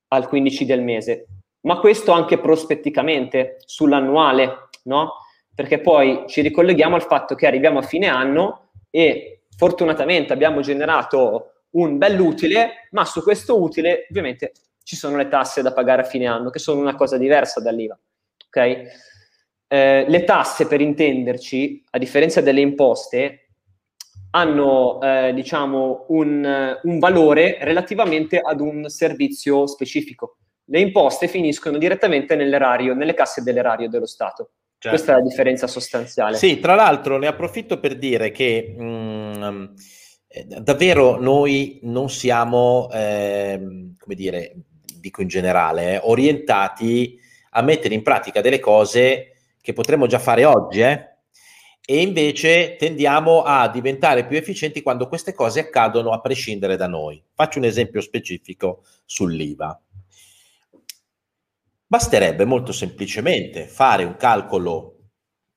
al 15 del mese, ma questo anche prospetticamente sull'annuale, no? Perché poi ci ricolleghiamo al fatto che arriviamo a fine anno e fortunatamente abbiamo generato un bell'utile, ma su questo utile ovviamente ci sono le tasse da pagare a fine anno, che sono una cosa diversa dall'IVA. Okay? Eh, le tasse, per intenderci, a differenza delle imposte, hanno eh, diciamo un, un, valore relativamente ad un servizio specifico. Le imposte finiscono direttamente nell'erario, nelle casse dell'erario dello Stato. Certo. Questa è la differenza sostanziale. Sì, tra l'altro ne approfitto per dire che mh, mm, davvero noi non siamo, eh, come dire, dico in generale, eh, orientati a mettere in pratica delle cose che potremmo già fare oggi, eh? e invece tendiamo a diventare più efficienti quando queste cose accadono a prescindere da noi. Faccio un esempio specifico sull'IVA. Basterebbe molto semplicemente fare un calcolo,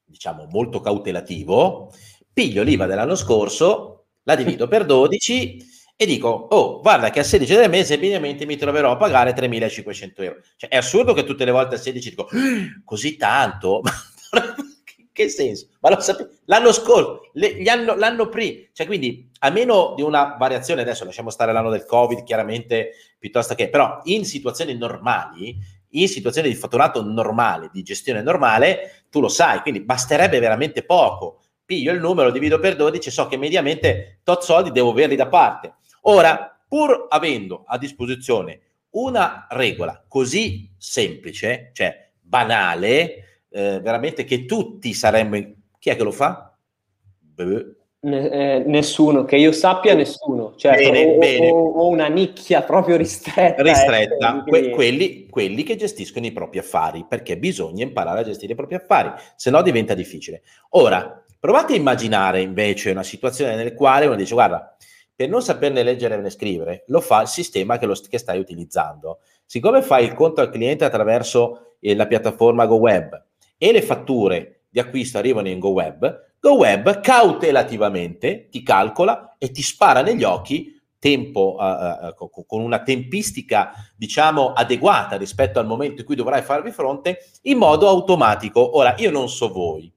diciamo, molto cautelativo, piglio l'IVA dell'anno scorso, la divido per 12 e dico, oh, guarda che a 16 del mese ovviamente mi troverò a pagare 3.500 euro. Cioè, è assurdo che tutte le volte a 16 dico, ah, così tanto? che senso? Ma lo sapevo, l'anno scorso, le, anno, l'anno prima, cioè quindi a meno di una variazione, adesso lasciamo stare l'anno del Covid, chiaramente, piuttosto che, però in situazioni normali, in situazioni di fatturato normale, di gestione normale, tu lo sai, quindi basterebbe veramente poco. Piglio il numero, divido per 12 so che mediamente tot soldi devo averli da parte Ora, pur avendo a disposizione una regola così semplice, cioè banale, eh, veramente che tutti saremmo... In... Chi è che lo fa? Beh. Eh, nessuno, che io sappia nessuno, cioè bene, o, bene. O, o, una nicchia proprio ristretta. Ristretta, que- quelli, quelli, che gestiscono i propri affari, perché bisogna imparare a gestire i propri affari, se no diventa difficile. Ora, provate a immaginare invece una situazione nella quale uno dice, guarda, per non saperne leggere né scrivere, lo fa il sistema che, lo, che stai utilizzando. Siccome fai il conto al cliente attraverso eh, la piattaforma GoWeb e le fatture di acquisto arrivano in GoWeb, GoWeb cautelativamente ti calcola e ti spara negli occhi tempo, uh, uh, con una tempistica diciamo adeguata rispetto al momento in cui dovrai farvi fronte in modo automatico. Ora, io non so voi,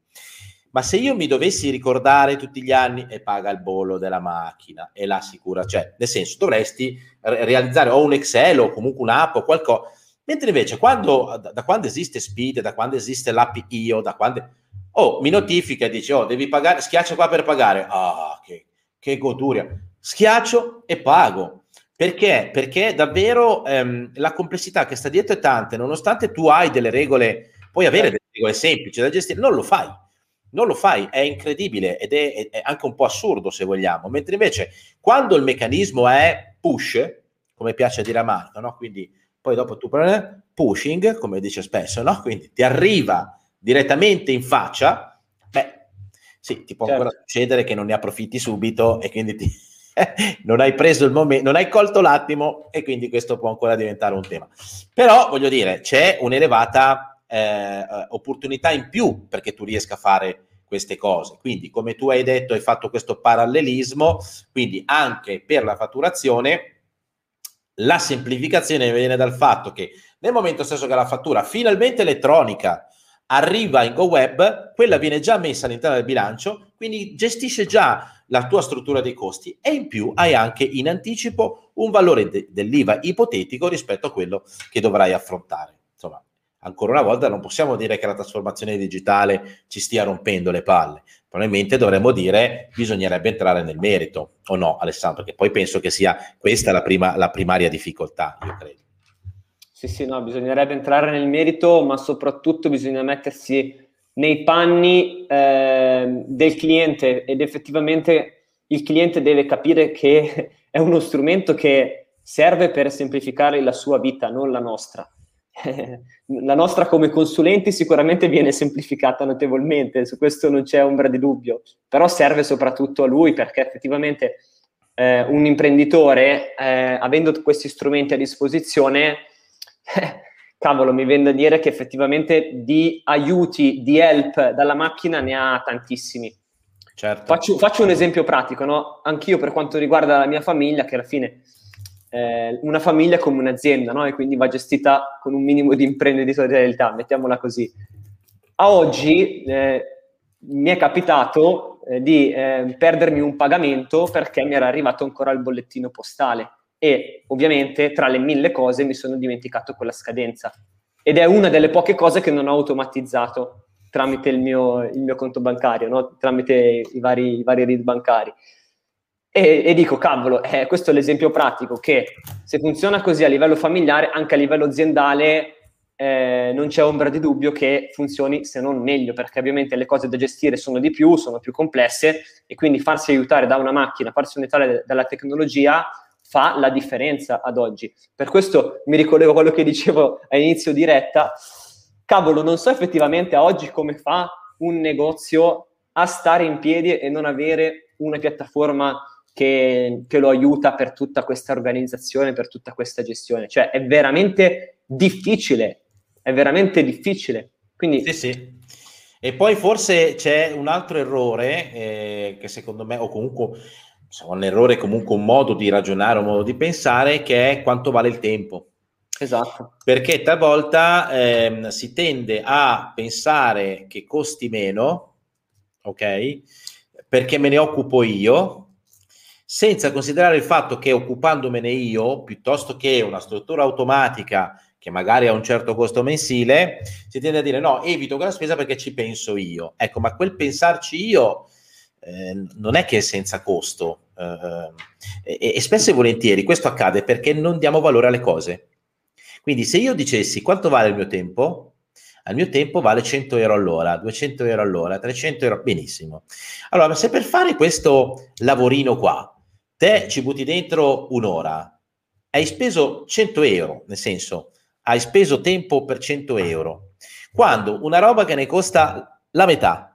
ma se io mi dovessi ricordare tutti gli anni e paga il bollo della macchina e l'assicura, cioè nel senso dovresti re- realizzare o un Excel o comunque un'app o qualcosa, mentre invece quando, da, da, quando esiste Speed, da quando esiste l'app IO, da quando... Oh, mi notifica e dice, oh, devi pagare, schiaccia qua per pagare. Ah, che, che goduria. Schiaccio e pago. Perché? Perché davvero ehm, la complessità che sta dietro è tanta, nonostante tu hai delle regole, puoi avere delle regole semplici da gestire, non lo fai non lo fai, è incredibile ed è, è, anche un po' assurdo se vogliamo, mentre invece quando il meccanismo è push, come piace dire a Marco, no? quindi poi dopo tu prendi pushing, come dice spesso, no? quindi ti arriva direttamente in faccia, beh, sì, ti può certo. ancora succedere che non ne approfitti subito e quindi ti, non hai preso il momento, non hai colto l'attimo e quindi questo può ancora diventare un tema. Però voglio dire, c'è un'elevata eh, opportunità in più perché tu riesca a fare queste cose. Quindi, come tu hai detto, hai fatto questo parallelismo, quindi anche per la fatturazione la semplificazione viene dal fatto che nel momento stesso che la fattura finalmente elettronica arriva in GoWeb, quella viene già messa all'interno del bilancio, quindi gestisce già la tua struttura dei costi e in più hai anche in anticipo un valore de- dell'IVA ipotetico rispetto a quello che dovrai affrontare. Insomma, ancora una volta non possiamo dire che la trasformazione digitale ci stia rompendo le palle. Probabilmente dovremmo dire bisognerebbe entrare nel merito, o no, Alessandro? Che poi penso che sia questa la, prima, la primaria difficoltà, io credo. Sì, sì, no, bisognerebbe entrare nel merito, ma soprattutto bisogna mettersi nei panni eh, del cliente ed effettivamente il cliente deve capire che è uno strumento che serve per semplificare la sua vita, non la nostra. la nostra come consulenti sicuramente viene semplificata notevolmente, su questo non c'è ombra di dubbio, però serve soprattutto a lui perché effettivamente eh, un imprenditore, eh, avendo questi strumenti a disposizione, cavolo, mi viene da dire che effettivamente di aiuti, di help dalla macchina ne ha tantissimi. Certo. Faccio, faccio un esempio pratico, no? Anch'io per quanto riguarda la mia famiglia, che alla fine eh, una famiglia è come un'azienda, no? E quindi va gestita con un minimo di imprenditorialità, mettiamola così. A oggi eh, mi è capitato eh, di eh, perdermi un pagamento perché mi era arrivato ancora il bollettino postale e ovviamente tra le mille cose mi sono dimenticato quella scadenza ed è una delle poche cose che non ho automatizzato tramite il mio, il mio conto bancario, no? tramite i vari, i vari read bancari. E, e, dico, cavolo, eh, questo è l'esempio pratico che se funziona così a livello familiare, anche a livello aziendale eh, non c'è ombra di dubbio che funzioni se non meglio, perché ovviamente le cose da gestire sono di più, sono più complesse e quindi farsi aiutare da una macchina, farsi aiutare dalla tecnologia fa la differenza ad oggi. Per questo mi ricollego a quello che dicevo a inizio diretta. Cavolo, non so effettivamente a oggi come fa un negozio a stare in piedi e non avere una piattaforma che, che, lo aiuta per tutta questa organizzazione, per tutta questa gestione. Cioè è veramente difficile, è veramente difficile. Quindi... Sì, sì. E poi forse c'è un altro errore eh, che secondo me, o comunque insomma, un errore, comunque un modo di ragionare, un modo di pensare, che è quanto vale il tempo. Esatto. Perché talvolta ehm, si tende a pensare che costi meno, ok? Perché me ne occupo io, senza considerare il fatto che occupandomene io, piuttosto che una struttura automatica che magari ha un certo costo mensile, si tende a dire no, evito quella spesa perché ci penso io. Ecco, ma quel pensarci io eh, non è che è senza costo. Eh, e, e spesso e volentieri questo accade perché non diamo valore alle cose. Quindi se io dicessi quanto vale il mio tempo, al mio tempo vale 100 euro all'ora, 200 euro all'ora, 300 euro, benissimo. Allora, se per fare questo lavorino qua, te ci butti dentro un'ora, hai speso 100 euro, nel senso, hai speso tempo per 100 euro, quando una roba che ne costa la metà,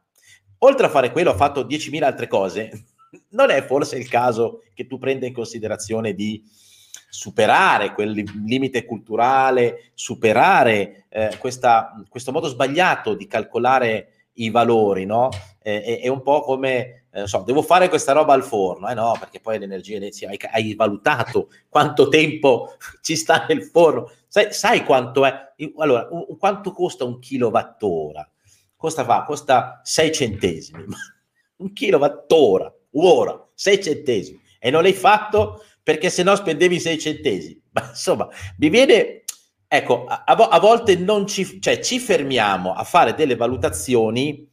oltre a fare quello, ha fatto 10.000 altre cose. Non è forse il caso che tu prenda in considerazione di superare quel limite culturale, superare eh, questa, questo modo sbagliato di calcolare i valori, no? Eh, è, un po' come, eh, so, devo fare questa roba al forno, eh no, perché poi l'energia hai, hai valutato quanto tempo ci sta nel forno, sai, sai quanto è, allora, quanto costa un kilowattora? Costa, fa? costa 6 centesimi, un kilowattora, ora, 6 centesimi, e non l'hai fatto perché se no spendevi 6 centesimi. Ma insomma, mi viene, ecco, a, a volte non ci, cioè, ci fermiamo a fare delle valutazioni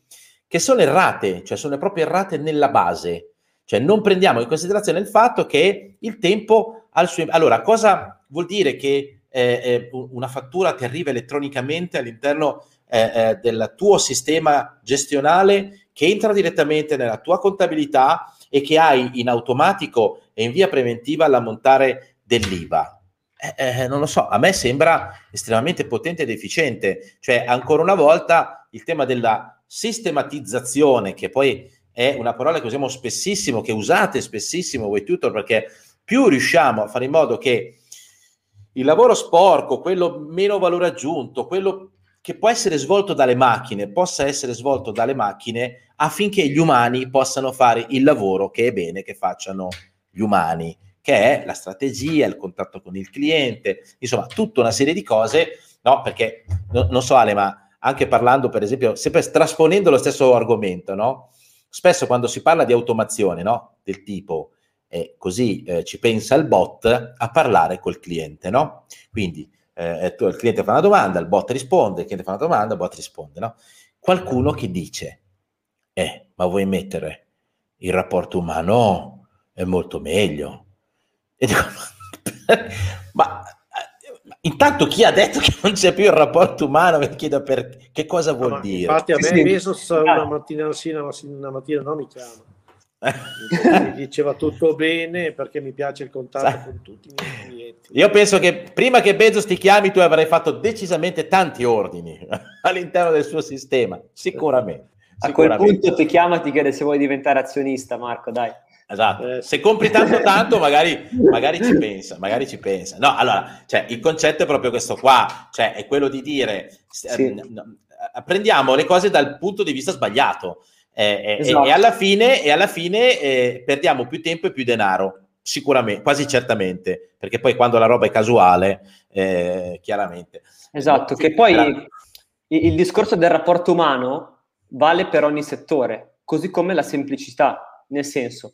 che sono errate, cioè sono proprio errate nella base. Cioè non prendiamo in considerazione il fatto che il tempo ha il suo... Allora, cosa vuol dire che eh, una fattura ti arriva elettronicamente all'interno eh, eh, del tuo sistema gestionale che entra direttamente nella tua contabilità e che hai in automatico e in via preventiva l'ammontare dell'IVA. Eh, eh, non lo so, a me sembra estremamente potente ed efficiente. Cioè, ancora una volta, il tema della sistematizzazione, che poi è una parola che usiamo spessissimo, che usate spessissimo voi tutor, perché più riusciamo a fare in modo che il lavoro sporco, quello meno valore aggiunto, quello che può essere svolto dalle macchine, possa essere svolto dalle macchine affinché gli umani possano fare il lavoro che è bene che facciano gli umani, che è la strategia, il contatto con il cliente, insomma, tutta una serie di cose, no? Perché no, non so Ale, ma anche parlando, per esempio, sempre trasponendo lo stesso argomento, no? Spesso quando si parla di automazione, no? Del tipo eh, così eh, ci pensa il bot a parlare col cliente, no? Quindi eh, il cliente fa una domanda, il bot risponde, il cliente fa una domanda, il bot risponde, no? Qualcuno che dice, eh, ma vuoi mettere il rapporto umano? È molto meglio. E dico, ma Intanto chi ha detto che non c'è più il rapporto umano mi chiedo per che cosa vuol no, dire. Infatti a me sì, Bezos una mattina sì, una mattina no mi chiama. Mi diceva tutto bene perché mi piace il contatto Sa- con tutti i miei clienti. Io penso che prima che Bezos ti chiami tu avrai fatto decisamente tanti ordini all'interno del suo sistema, sicuramente. A quel punto ti chiama ti chiede se vuoi diventare azionista, Marco, dai. Esatto, eh, se compri tanto tanto magari, magari, ci pensa, magari ci pensa. No, allora, cioè, il concetto è proprio questo qua, cioè è quello di dire, sì. eh, prendiamo le cose dal punto di vista sbagliato eh, esatto. e, e, alla fine, e alla fine eh, perdiamo più tempo e più denaro, sicuramente, quasi certamente, perché poi quando la roba è casuale, eh, chiaramente. Esatto, che poi il, il discorso del rapporto umano vale per ogni settore, così come la semplicità, nel senso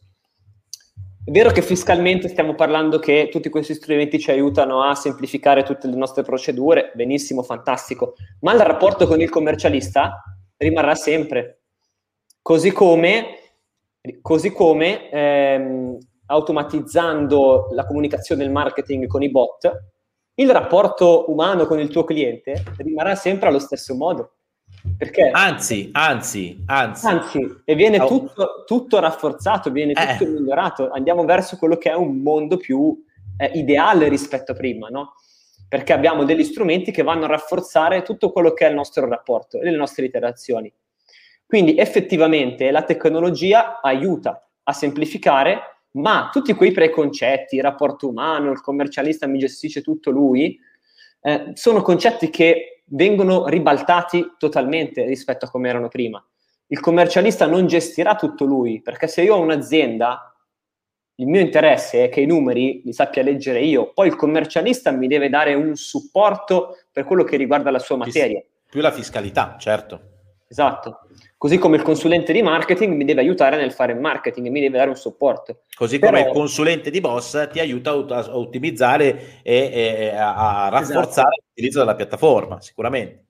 è vero che fiscalmente stiamo parlando che tutti questi strumenti ci aiutano a semplificare tutte le nostre procedure, benissimo, fantastico, ma il rapporto con il commercialista rimarrà sempre. Così come, così come ehm, automatizzando la comunicazione e il marketing con i bot, il rapporto umano con il tuo cliente rimarrà sempre allo stesso modo. Perché? Anzi, anzi, anzi. Anzi, e viene tutto, tutto rafforzato, viene tutto eh. migliorato. Andiamo verso quello che è un mondo più eh, ideale rispetto a prima, no? Perché abbiamo degli strumenti che vanno a rafforzare tutto quello che è il nostro rapporto e le nostre interazioni. Quindi effettivamente la tecnologia aiuta a semplificare, ma tutti quei preconcetti, il rapporto umano, il commercialista mi gestisce tutto lui, eh, sono concetti che vengono ribaltati totalmente rispetto a come erano prima. Il commercialista non gestirà tutto lui, perché se io ho un'azienda, il mio interesse è che i numeri li sappia leggere io, poi il commercialista mi deve dare un supporto per quello che riguarda la sua materia. Più la fiscalità, certo. Esatto. Così come il consulente di marketing mi deve aiutare nel fare marketing mi deve dare un supporto. Così Però... come il consulente di boss ti aiuta a ottimizzare e, e a rafforzare esatto. l'utilizzo della piattaforma, sicuramente.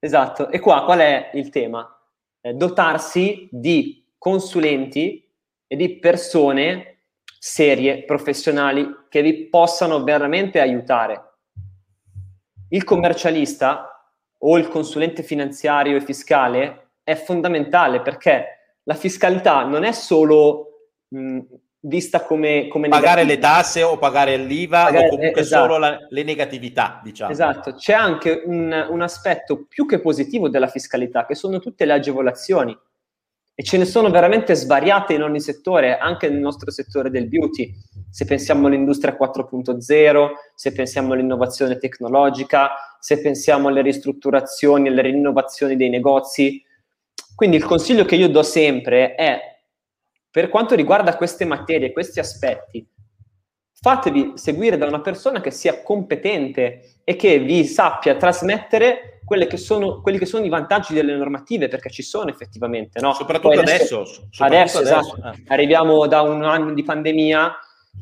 Esatto. E qua qual è il tema? Eh, dotarsi di consulenti e di persone serie, professionali, che vi possano veramente aiutare. Il commercialista o il consulente finanziario e fiscale è fondamentale perché la fiscalità non è solo mh, vista come, come pagare negativa. le tasse o pagare l'IVA pagare, o comunque esatto. solo la, le negatività, diciamo. Esatto, c'è anche un, un aspetto più che positivo della fiscalità, che sono tutte le agevolazioni e ce ne sono veramente svariate in ogni settore, anche nel nostro settore del beauty. Se pensiamo all'industria 4.0, se pensiamo all'innovazione tecnologica, se pensiamo alle ristrutturazioni, alle rinnovazioni dei negozi, quindi il consiglio che io do sempre è, per quanto riguarda queste materie, questi aspetti, fatevi seguire da una persona che sia competente e che vi sappia trasmettere che sono, quelli che sono i vantaggi delle normative, perché ci sono effettivamente. No? Soprattutto adesso. Adesso, soprattutto adesso, adesso. Esatto. Eh. arriviamo da un anno di pandemia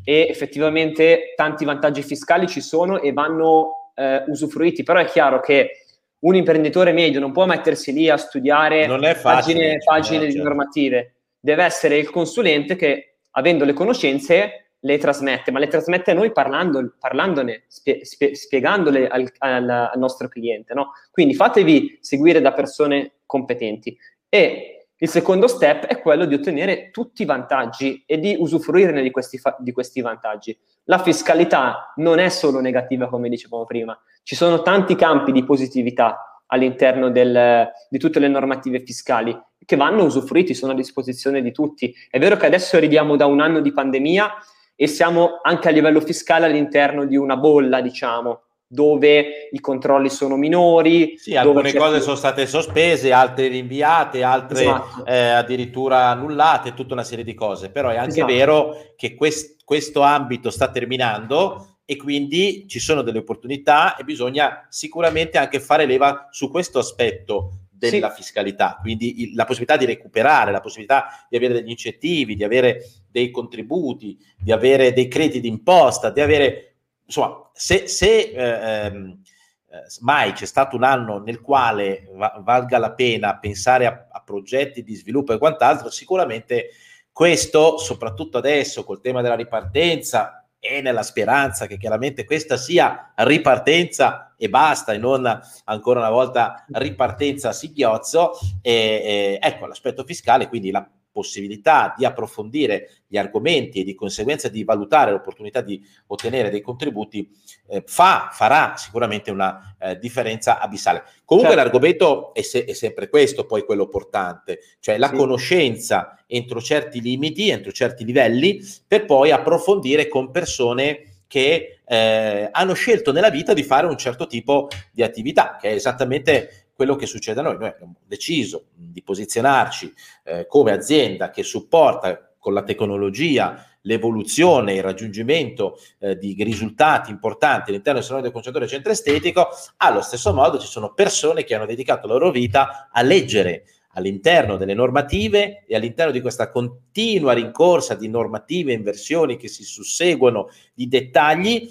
e effettivamente tanti vantaggi fiscali ci sono e vanno eh, usufruiti, però è chiaro che un imprenditore medio non può mettersi lì a studiare pagine, pagine di normative, deve essere il consulente che, avendo le conoscenze, le trasmette, ma le trasmette a noi parlando, parlandone, spie, spie, spiegandole al, al, al, nostro cliente. No? Quindi fatevi seguire da persone competenti. E il secondo step è quello di ottenere tutti i vantaggi e di usufruirne di questi, di questi vantaggi. La fiscalità non è solo negativa, come dicevamo prima, ci sono tanti campi di positività all'interno del, di tutte le normative fiscali che vanno usufruiti, sono a disposizione di tutti. È vero che adesso arriviamo da un anno di pandemia e siamo anche a livello fiscale all'interno di una bolla, diciamo, dove i controlli sono minori. Sì, alcune cose più... sono state sospese, altre rinviate, altre esatto. eh, addirittura annullate, tutta una serie di cose. Però è anche esatto. vero che quest- questo ambito sta terminando e quindi ci sono delle opportunità e bisogna sicuramente anche fare leva su questo aspetto della sì. fiscalità, quindi il, la possibilità di recuperare, la possibilità di avere degli incentivi, di avere dei contributi, di avere dei crediti d'imposta, di avere, insomma, se, se eh, ehm, eh, mai c'è stato un anno nel quale va, valga la pena pensare a, a progetti di sviluppo e quant'altro, sicuramente questo, soprattutto adesso col tema della ripartenza, e nella speranza che chiaramente questa sia ripartenza e basta e non ancora una volta ripartenza a singhiozzo. E, e, ecco l'aspetto fiscale, quindi la possibilità di approfondire gli argomenti e di conseguenza di valutare l'opportunità di ottenere dei contributi eh, fa, farà sicuramente una eh, differenza abissale. Comunque certo. l'argomento è, se, è, sempre questo poi quello portante, cioè la sì. conoscenza entro certi limiti, entro certi livelli, per poi approfondire con persone che eh, hanno scelto nella vita di fare un certo tipo di attività, che è esattamente quello che succede a noi. Noi abbiamo deciso di posizionarci eh, come azienda che supporta con la tecnologia l'evoluzione, il raggiungimento eh, di risultati importanti all'interno del salone del concentratore centro estetico, allo stesso modo ci sono persone che hanno dedicato la loro vita a leggere all'interno delle normative e all'interno di questa continua rincorsa di normative, inversioni che si susseguono, di dettagli,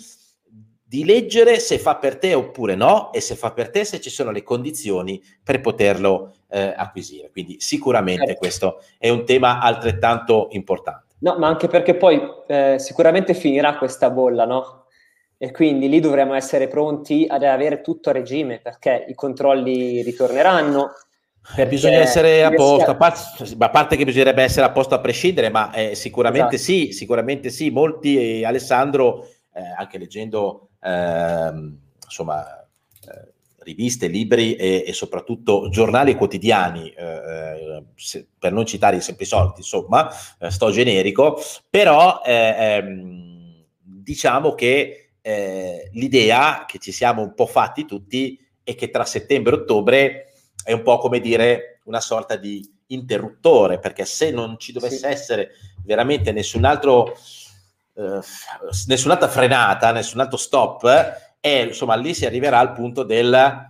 di leggere se fa per te oppure no e se fa per te se ci sono le condizioni per poterlo eh, acquisire. Quindi sicuramente certo. questo è un tema altrettanto importante. No, ma anche perché poi eh, sicuramente finirà questa bolla, no? E quindi lì dovremo essere pronti ad avere tutto a regime perché i controlli ritorneranno, Bisogna essere a posto, a parte, a parte, che bisognerebbe essere a posto a prescindere, ma eh, sicuramente esatto. sì, sicuramente sì. Molti, eh, Alessandro, eh, anche leggendo Ehm, insomma, eh, riviste, libri e, e, soprattutto giornali quotidiani, eh, eh, se, per non citare i semplici soliti, insomma, eh, sto generico, però eh, ehm, diciamo che eh, l'idea che ci siamo un po' fatti tutti è che tra settembre e ottobre è un po' come dire una sorta di interruttore, perché se non ci dovesse sì. essere veramente nessun altro nessun'altra frenata, nessun altro stop e insomma lì si arriverà al punto del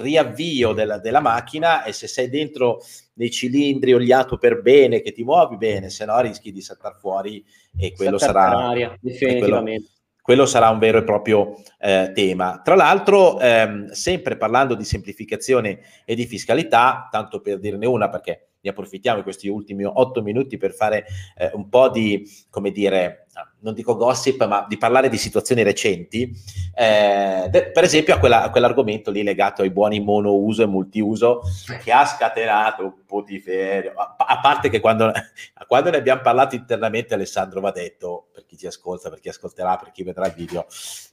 riavvio della, della, macchina e se sei dentro nei cilindri oliato per bene che ti muovi bene se no rischi di saltare fuori e quello sarà aria, definitivamente. Quello, quello sarà un vero e proprio eh, tema. Tra l'altro, ehm, sempre parlando di semplificazione e di fiscalità, tanto per dirne una, perché ne approfittiamo in questi ultimi otto minuti per fare eh, un po' di, come dire, non dico gossip, ma di parlare di situazioni recenti, eh, de- per esempio a, quella, a, quell'argomento lì legato ai buoni monouso e multiuso che ha scatenato un putiferio, a, a parte che quando, quando, ne abbiamo parlato internamente Alessandro va detto, per chi ci ascolta, per chi ascolterà, per chi vedrà il video,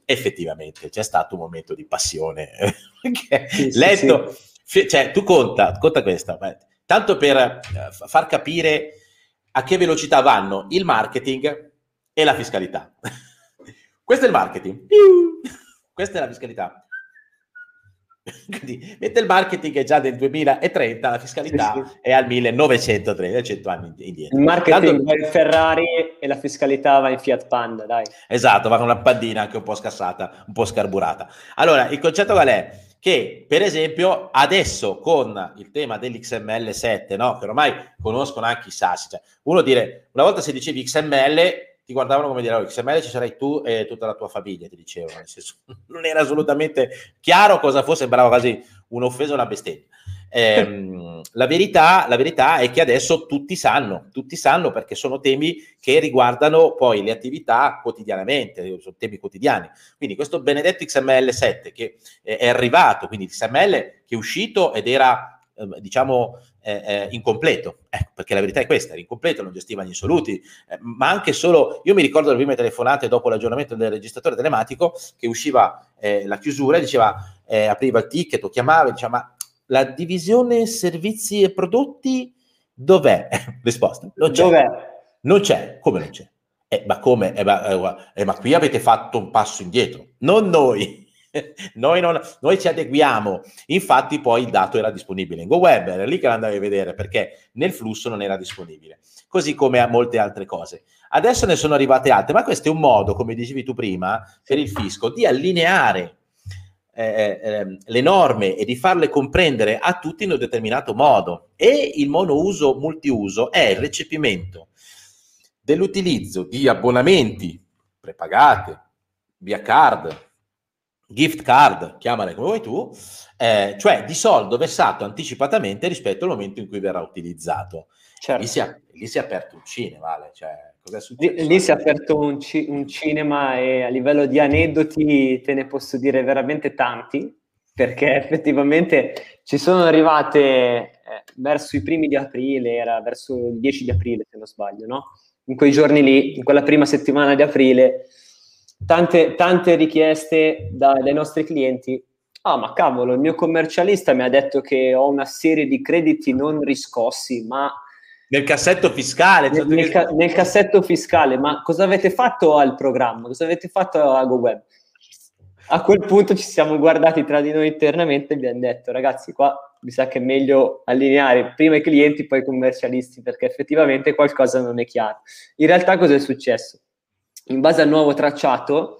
effettivamente c'è stato un momento di passione. sì, letto, sì. cioè tu conta, conta questa, tanto per eh, far capire a che velocità vanno il marketing e la fiscalità. Questo è il marketing. Questa è la fiscalità. Quindi, mentre il marketing è già del 2030, la fiscalità sì, sì. è al 1930, 100 anni indietro. Il marketing Tanto... va in Ferrari e la fiscalità va in Fiat Panda, dai. Esatto, va con una pandina anche un po' scassata, un po' scarburata. Allora, il concetto qual è? Che per esempio adesso con il tema dell'XML7, no? che ormai conoscono anche i SaaS, cioè uno dire, una volta se dicevi XML ti guardavano come dire, oh, XML ci sarai tu e tutta la tua famiglia, ti dicevano, senso, non era assolutamente chiaro cosa fosse, sembrava quasi un'offesa o una bestemmia. Eh, la, verità, la verità è che adesso tutti sanno, tutti sanno perché sono temi che riguardano poi le attività quotidianamente, sono temi quotidiani. Quindi questo benedetto XML7 che è arrivato, quindi XML che è uscito ed era eh, diciamo, eh, eh, incompleto, ecco, perché la verità è questa, era incompleto, non gestiva gli assoluti, eh, ma anche solo, io mi ricordo le prime telefonate dopo l'aggiornamento del registratore telematico, che usciva eh, la chiusura diceva, eh, apriva il ticket o chiamava diceva, ma la divisione servizi e prodotti dov'è? Risposta, non c'è. Dov'è? Non c'è, come non c'è? Eh, ma come? Eh, ma, eh, ma, qui avete fatto un passo indietro, non noi. noi, non, noi, ci adeguiamo. Infatti, poi il dato era disponibile in GoWeb, era lì che lo andavi a vedere perché nel flusso non era disponibile, così come a molte altre cose. Adesso ne sono arrivate altre, ma questo è un modo, come dicevi tu prima, per il fisco di allineare eh, eh, le norme e di farle comprendere a tutti in un determinato modo. E il monouso multiuso è il recepimento dell'utilizzo di abbonamenti prepagate, via card, gift card, chiamale come vuoi tu, eh, cioè di soldo versato anticipatamente rispetto al momento in cui verrà utilizzato. Certo. Lì, si è, lì, si è, aperto un cinema, vale? cioè, lì, lì, si è aperto un, ci, un, cinema e a livello di aneddoti te ne posso dire veramente tanti, perché effettivamente ci sono arrivate eh, verso i primi di aprile, era verso il 10 di aprile se non sbaglio, no? In quei giorni lì, in quella prima settimana di aprile, tante, tante richieste da, dai nostri clienti. Ah, ma cavolo, il mio commercialista mi ha detto che ho una serie di crediti non riscossi, ma... Nel cassetto fiscale. Nel, nel, ca- nel cassetto fiscale, ma cosa avete fatto al programma? Cosa avete fatto a GoWeb? A quel punto ci siamo guardati tra di noi internamente e abbiamo detto, ragazzi, qua mi sa che è meglio allineare prima i clienti, poi i commercialisti, perché effettivamente qualcosa non è chiaro. In realtà cosa è successo? in base al nuovo tracciato,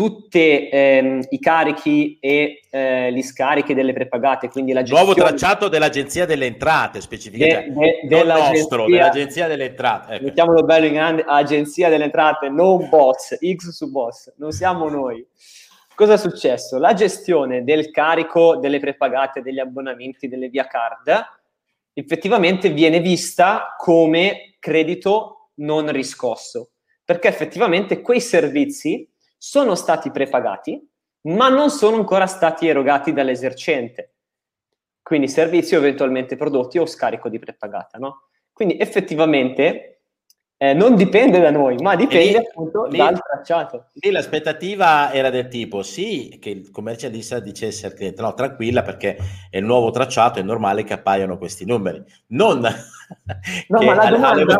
tutti ehm, i carichi e eh, gli scarichi delle prepagate, quindi la gestione... Nuovo tracciato dell'Agenzia delle Entrate, specificamente, de, de, nostro, dell'Agenzia delle Entrate. Ecco. Mettiamolo bello in grande, Agenzia delle Entrate, non boss, X su boss, non siamo noi. Cosa è successo? La gestione del carico delle prepagate, degli abbonamenti, delle via card, effettivamente viene vista come credito non riscosso perché effettivamente quei servizi sono stati prepagati, ma non sono ancora stati erogati dall'esercente. Quindi servizi eventualmente prodotti o scarico di prepagata, no? Quindi effettivamente eh, non dipende da noi, ma dipende lì, appunto lì, dal tracciato. Lì l'aspettativa era del tipo, sì, che il commercialista dicesse al cliente, no, tranquilla perché è il nuovo tracciato, è normale che appaiano questi numeri. Non... no, ma la domanda,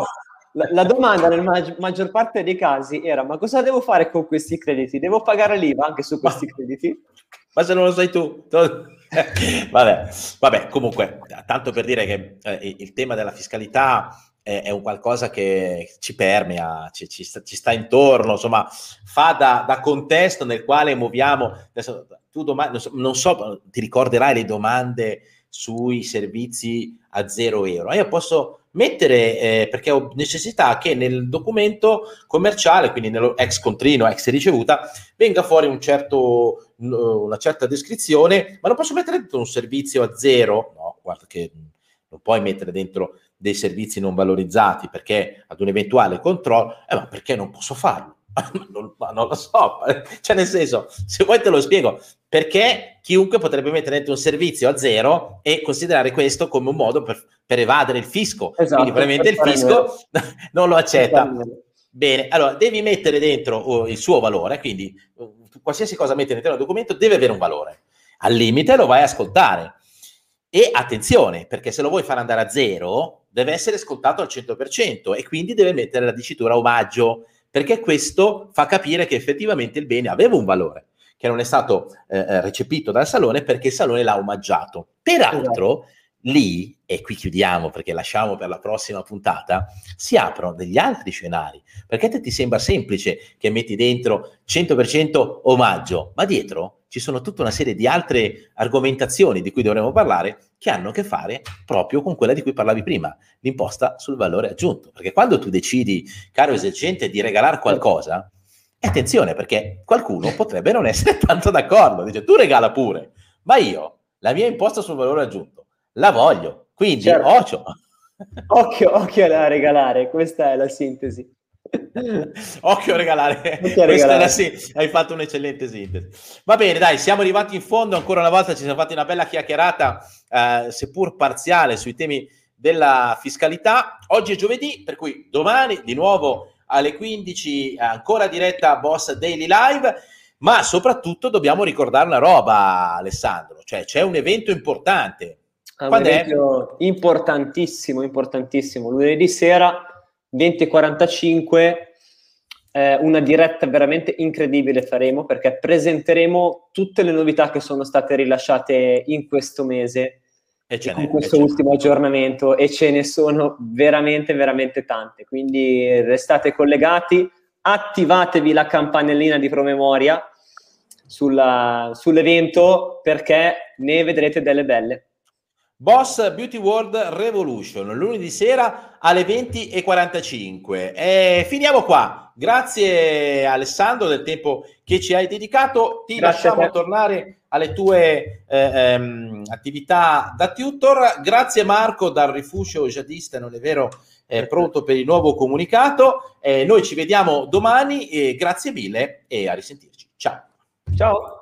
la, la, domanda nella mag- maggior parte dei casi era: ma cosa devo fare con questi crediti? Devo pagare l'IVA anche su questi ma, crediti? Ma se non lo sai tu, vabbè, vabbè, comunque, tanto per dire che eh, il tema della fiscalità è, è, un qualcosa che ci permea, ci, ci, sta, ci sta, intorno, insomma, fa da, da, contesto nel quale muoviamo. Adesso, tu domani, non so, non so, ti ricorderai le domande sui servizi a zero euro. Io posso mettere, eh, perché ho necessità che nel documento commerciale, quindi nello ex contrino, ex ricevuta, venga fuori un certo, una certa descrizione, ma non posso mettere dentro un servizio a zero, no, guarda che non puoi mettere dentro dei servizi non valorizzati perché ad un eventuale controllo, eh, ma perché non posso farlo? non, non, lo so, cioè nel senso, se vuoi te lo spiego, perché chiunque potrebbe mettere dentro un servizio a zero e considerare questo come un modo per, per evadere il fisco, esatto, quindi probabilmente il fisco non lo accetta. Bene, allora devi mettere dentro uh, il suo valore, quindi uh, qualsiasi cosa metti all'interno del documento deve avere un valore. Al limite lo vai a ascoltare. E attenzione, perché se lo vuoi fare andare a zero, deve essere scontato al 100% e quindi deve mettere la dicitura omaggio perché questo fa capire che effettivamente il bene aveva un valore, che non è stato eh, eh recepito dal Salone perché il Salone l'ha omaggiato. Peraltro, lì, e qui chiudiamo perché lasciamo per la prossima puntata, si aprono degli altri scenari. Perché te ti sembra semplice che metti dentro 100% omaggio, ma dietro ci sono tutta una serie di altre argomentazioni di cui dovremo parlare che hanno a che fare proprio con quella di cui parlavi prima, l'imposta sul valore aggiunto. Perché quando tu decidi, caro esercente, di regalare qualcosa, attenzione perché qualcuno potrebbe non essere tanto d'accordo, dice tu regala pure, ma io la mia imposta sul valore aggiunto la voglio, quindi certo. occhio. occhio. Occhio a regalare, questa è la sintesi. Occhio a regalare, Occhio a regalare. Sì, hai fatto un'eccellente sintesi. Va bene, dai, siamo arrivati in fondo. Ancora una volta ci siamo fatti una bella chiacchierata, eh, seppur parziale, sui temi della fiscalità. Oggi è giovedì, per cui domani di nuovo alle 15 ancora diretta Boss Daily Live. Ma soprattutto dobbiamo ricordare una roba, Alessandro, cioè c'è un evento importante. Un evento è? importantissimo, importantissimo. Lunedì sera 20.45 eh, una diretta veramente incredibile faremo perché presenteremo tutte le novità che sono state rilasciate in questo mese e con questo ultimo aggiornamento e ce ne sono veramente veramente tante quindi restate collegati attivatevi la campanellina di promemoria sulla, sull'evento perché ne vedrete delle belle Boss Beauty World Revolution, lunedì sera alle 20.45. E finiamo qua. Grazie Alessandro del tempo che ci hai dedicato. Ti Grazie lasciamo tornare alle tue eh, ehm, attività da tutor. Grazie Marco dal rifugio jihadista, non è vero, è pronto per il nuovo comunicato. Eh, noi ci vediamo domani. E grazie mille e a risentirci. Ciao. Ciao.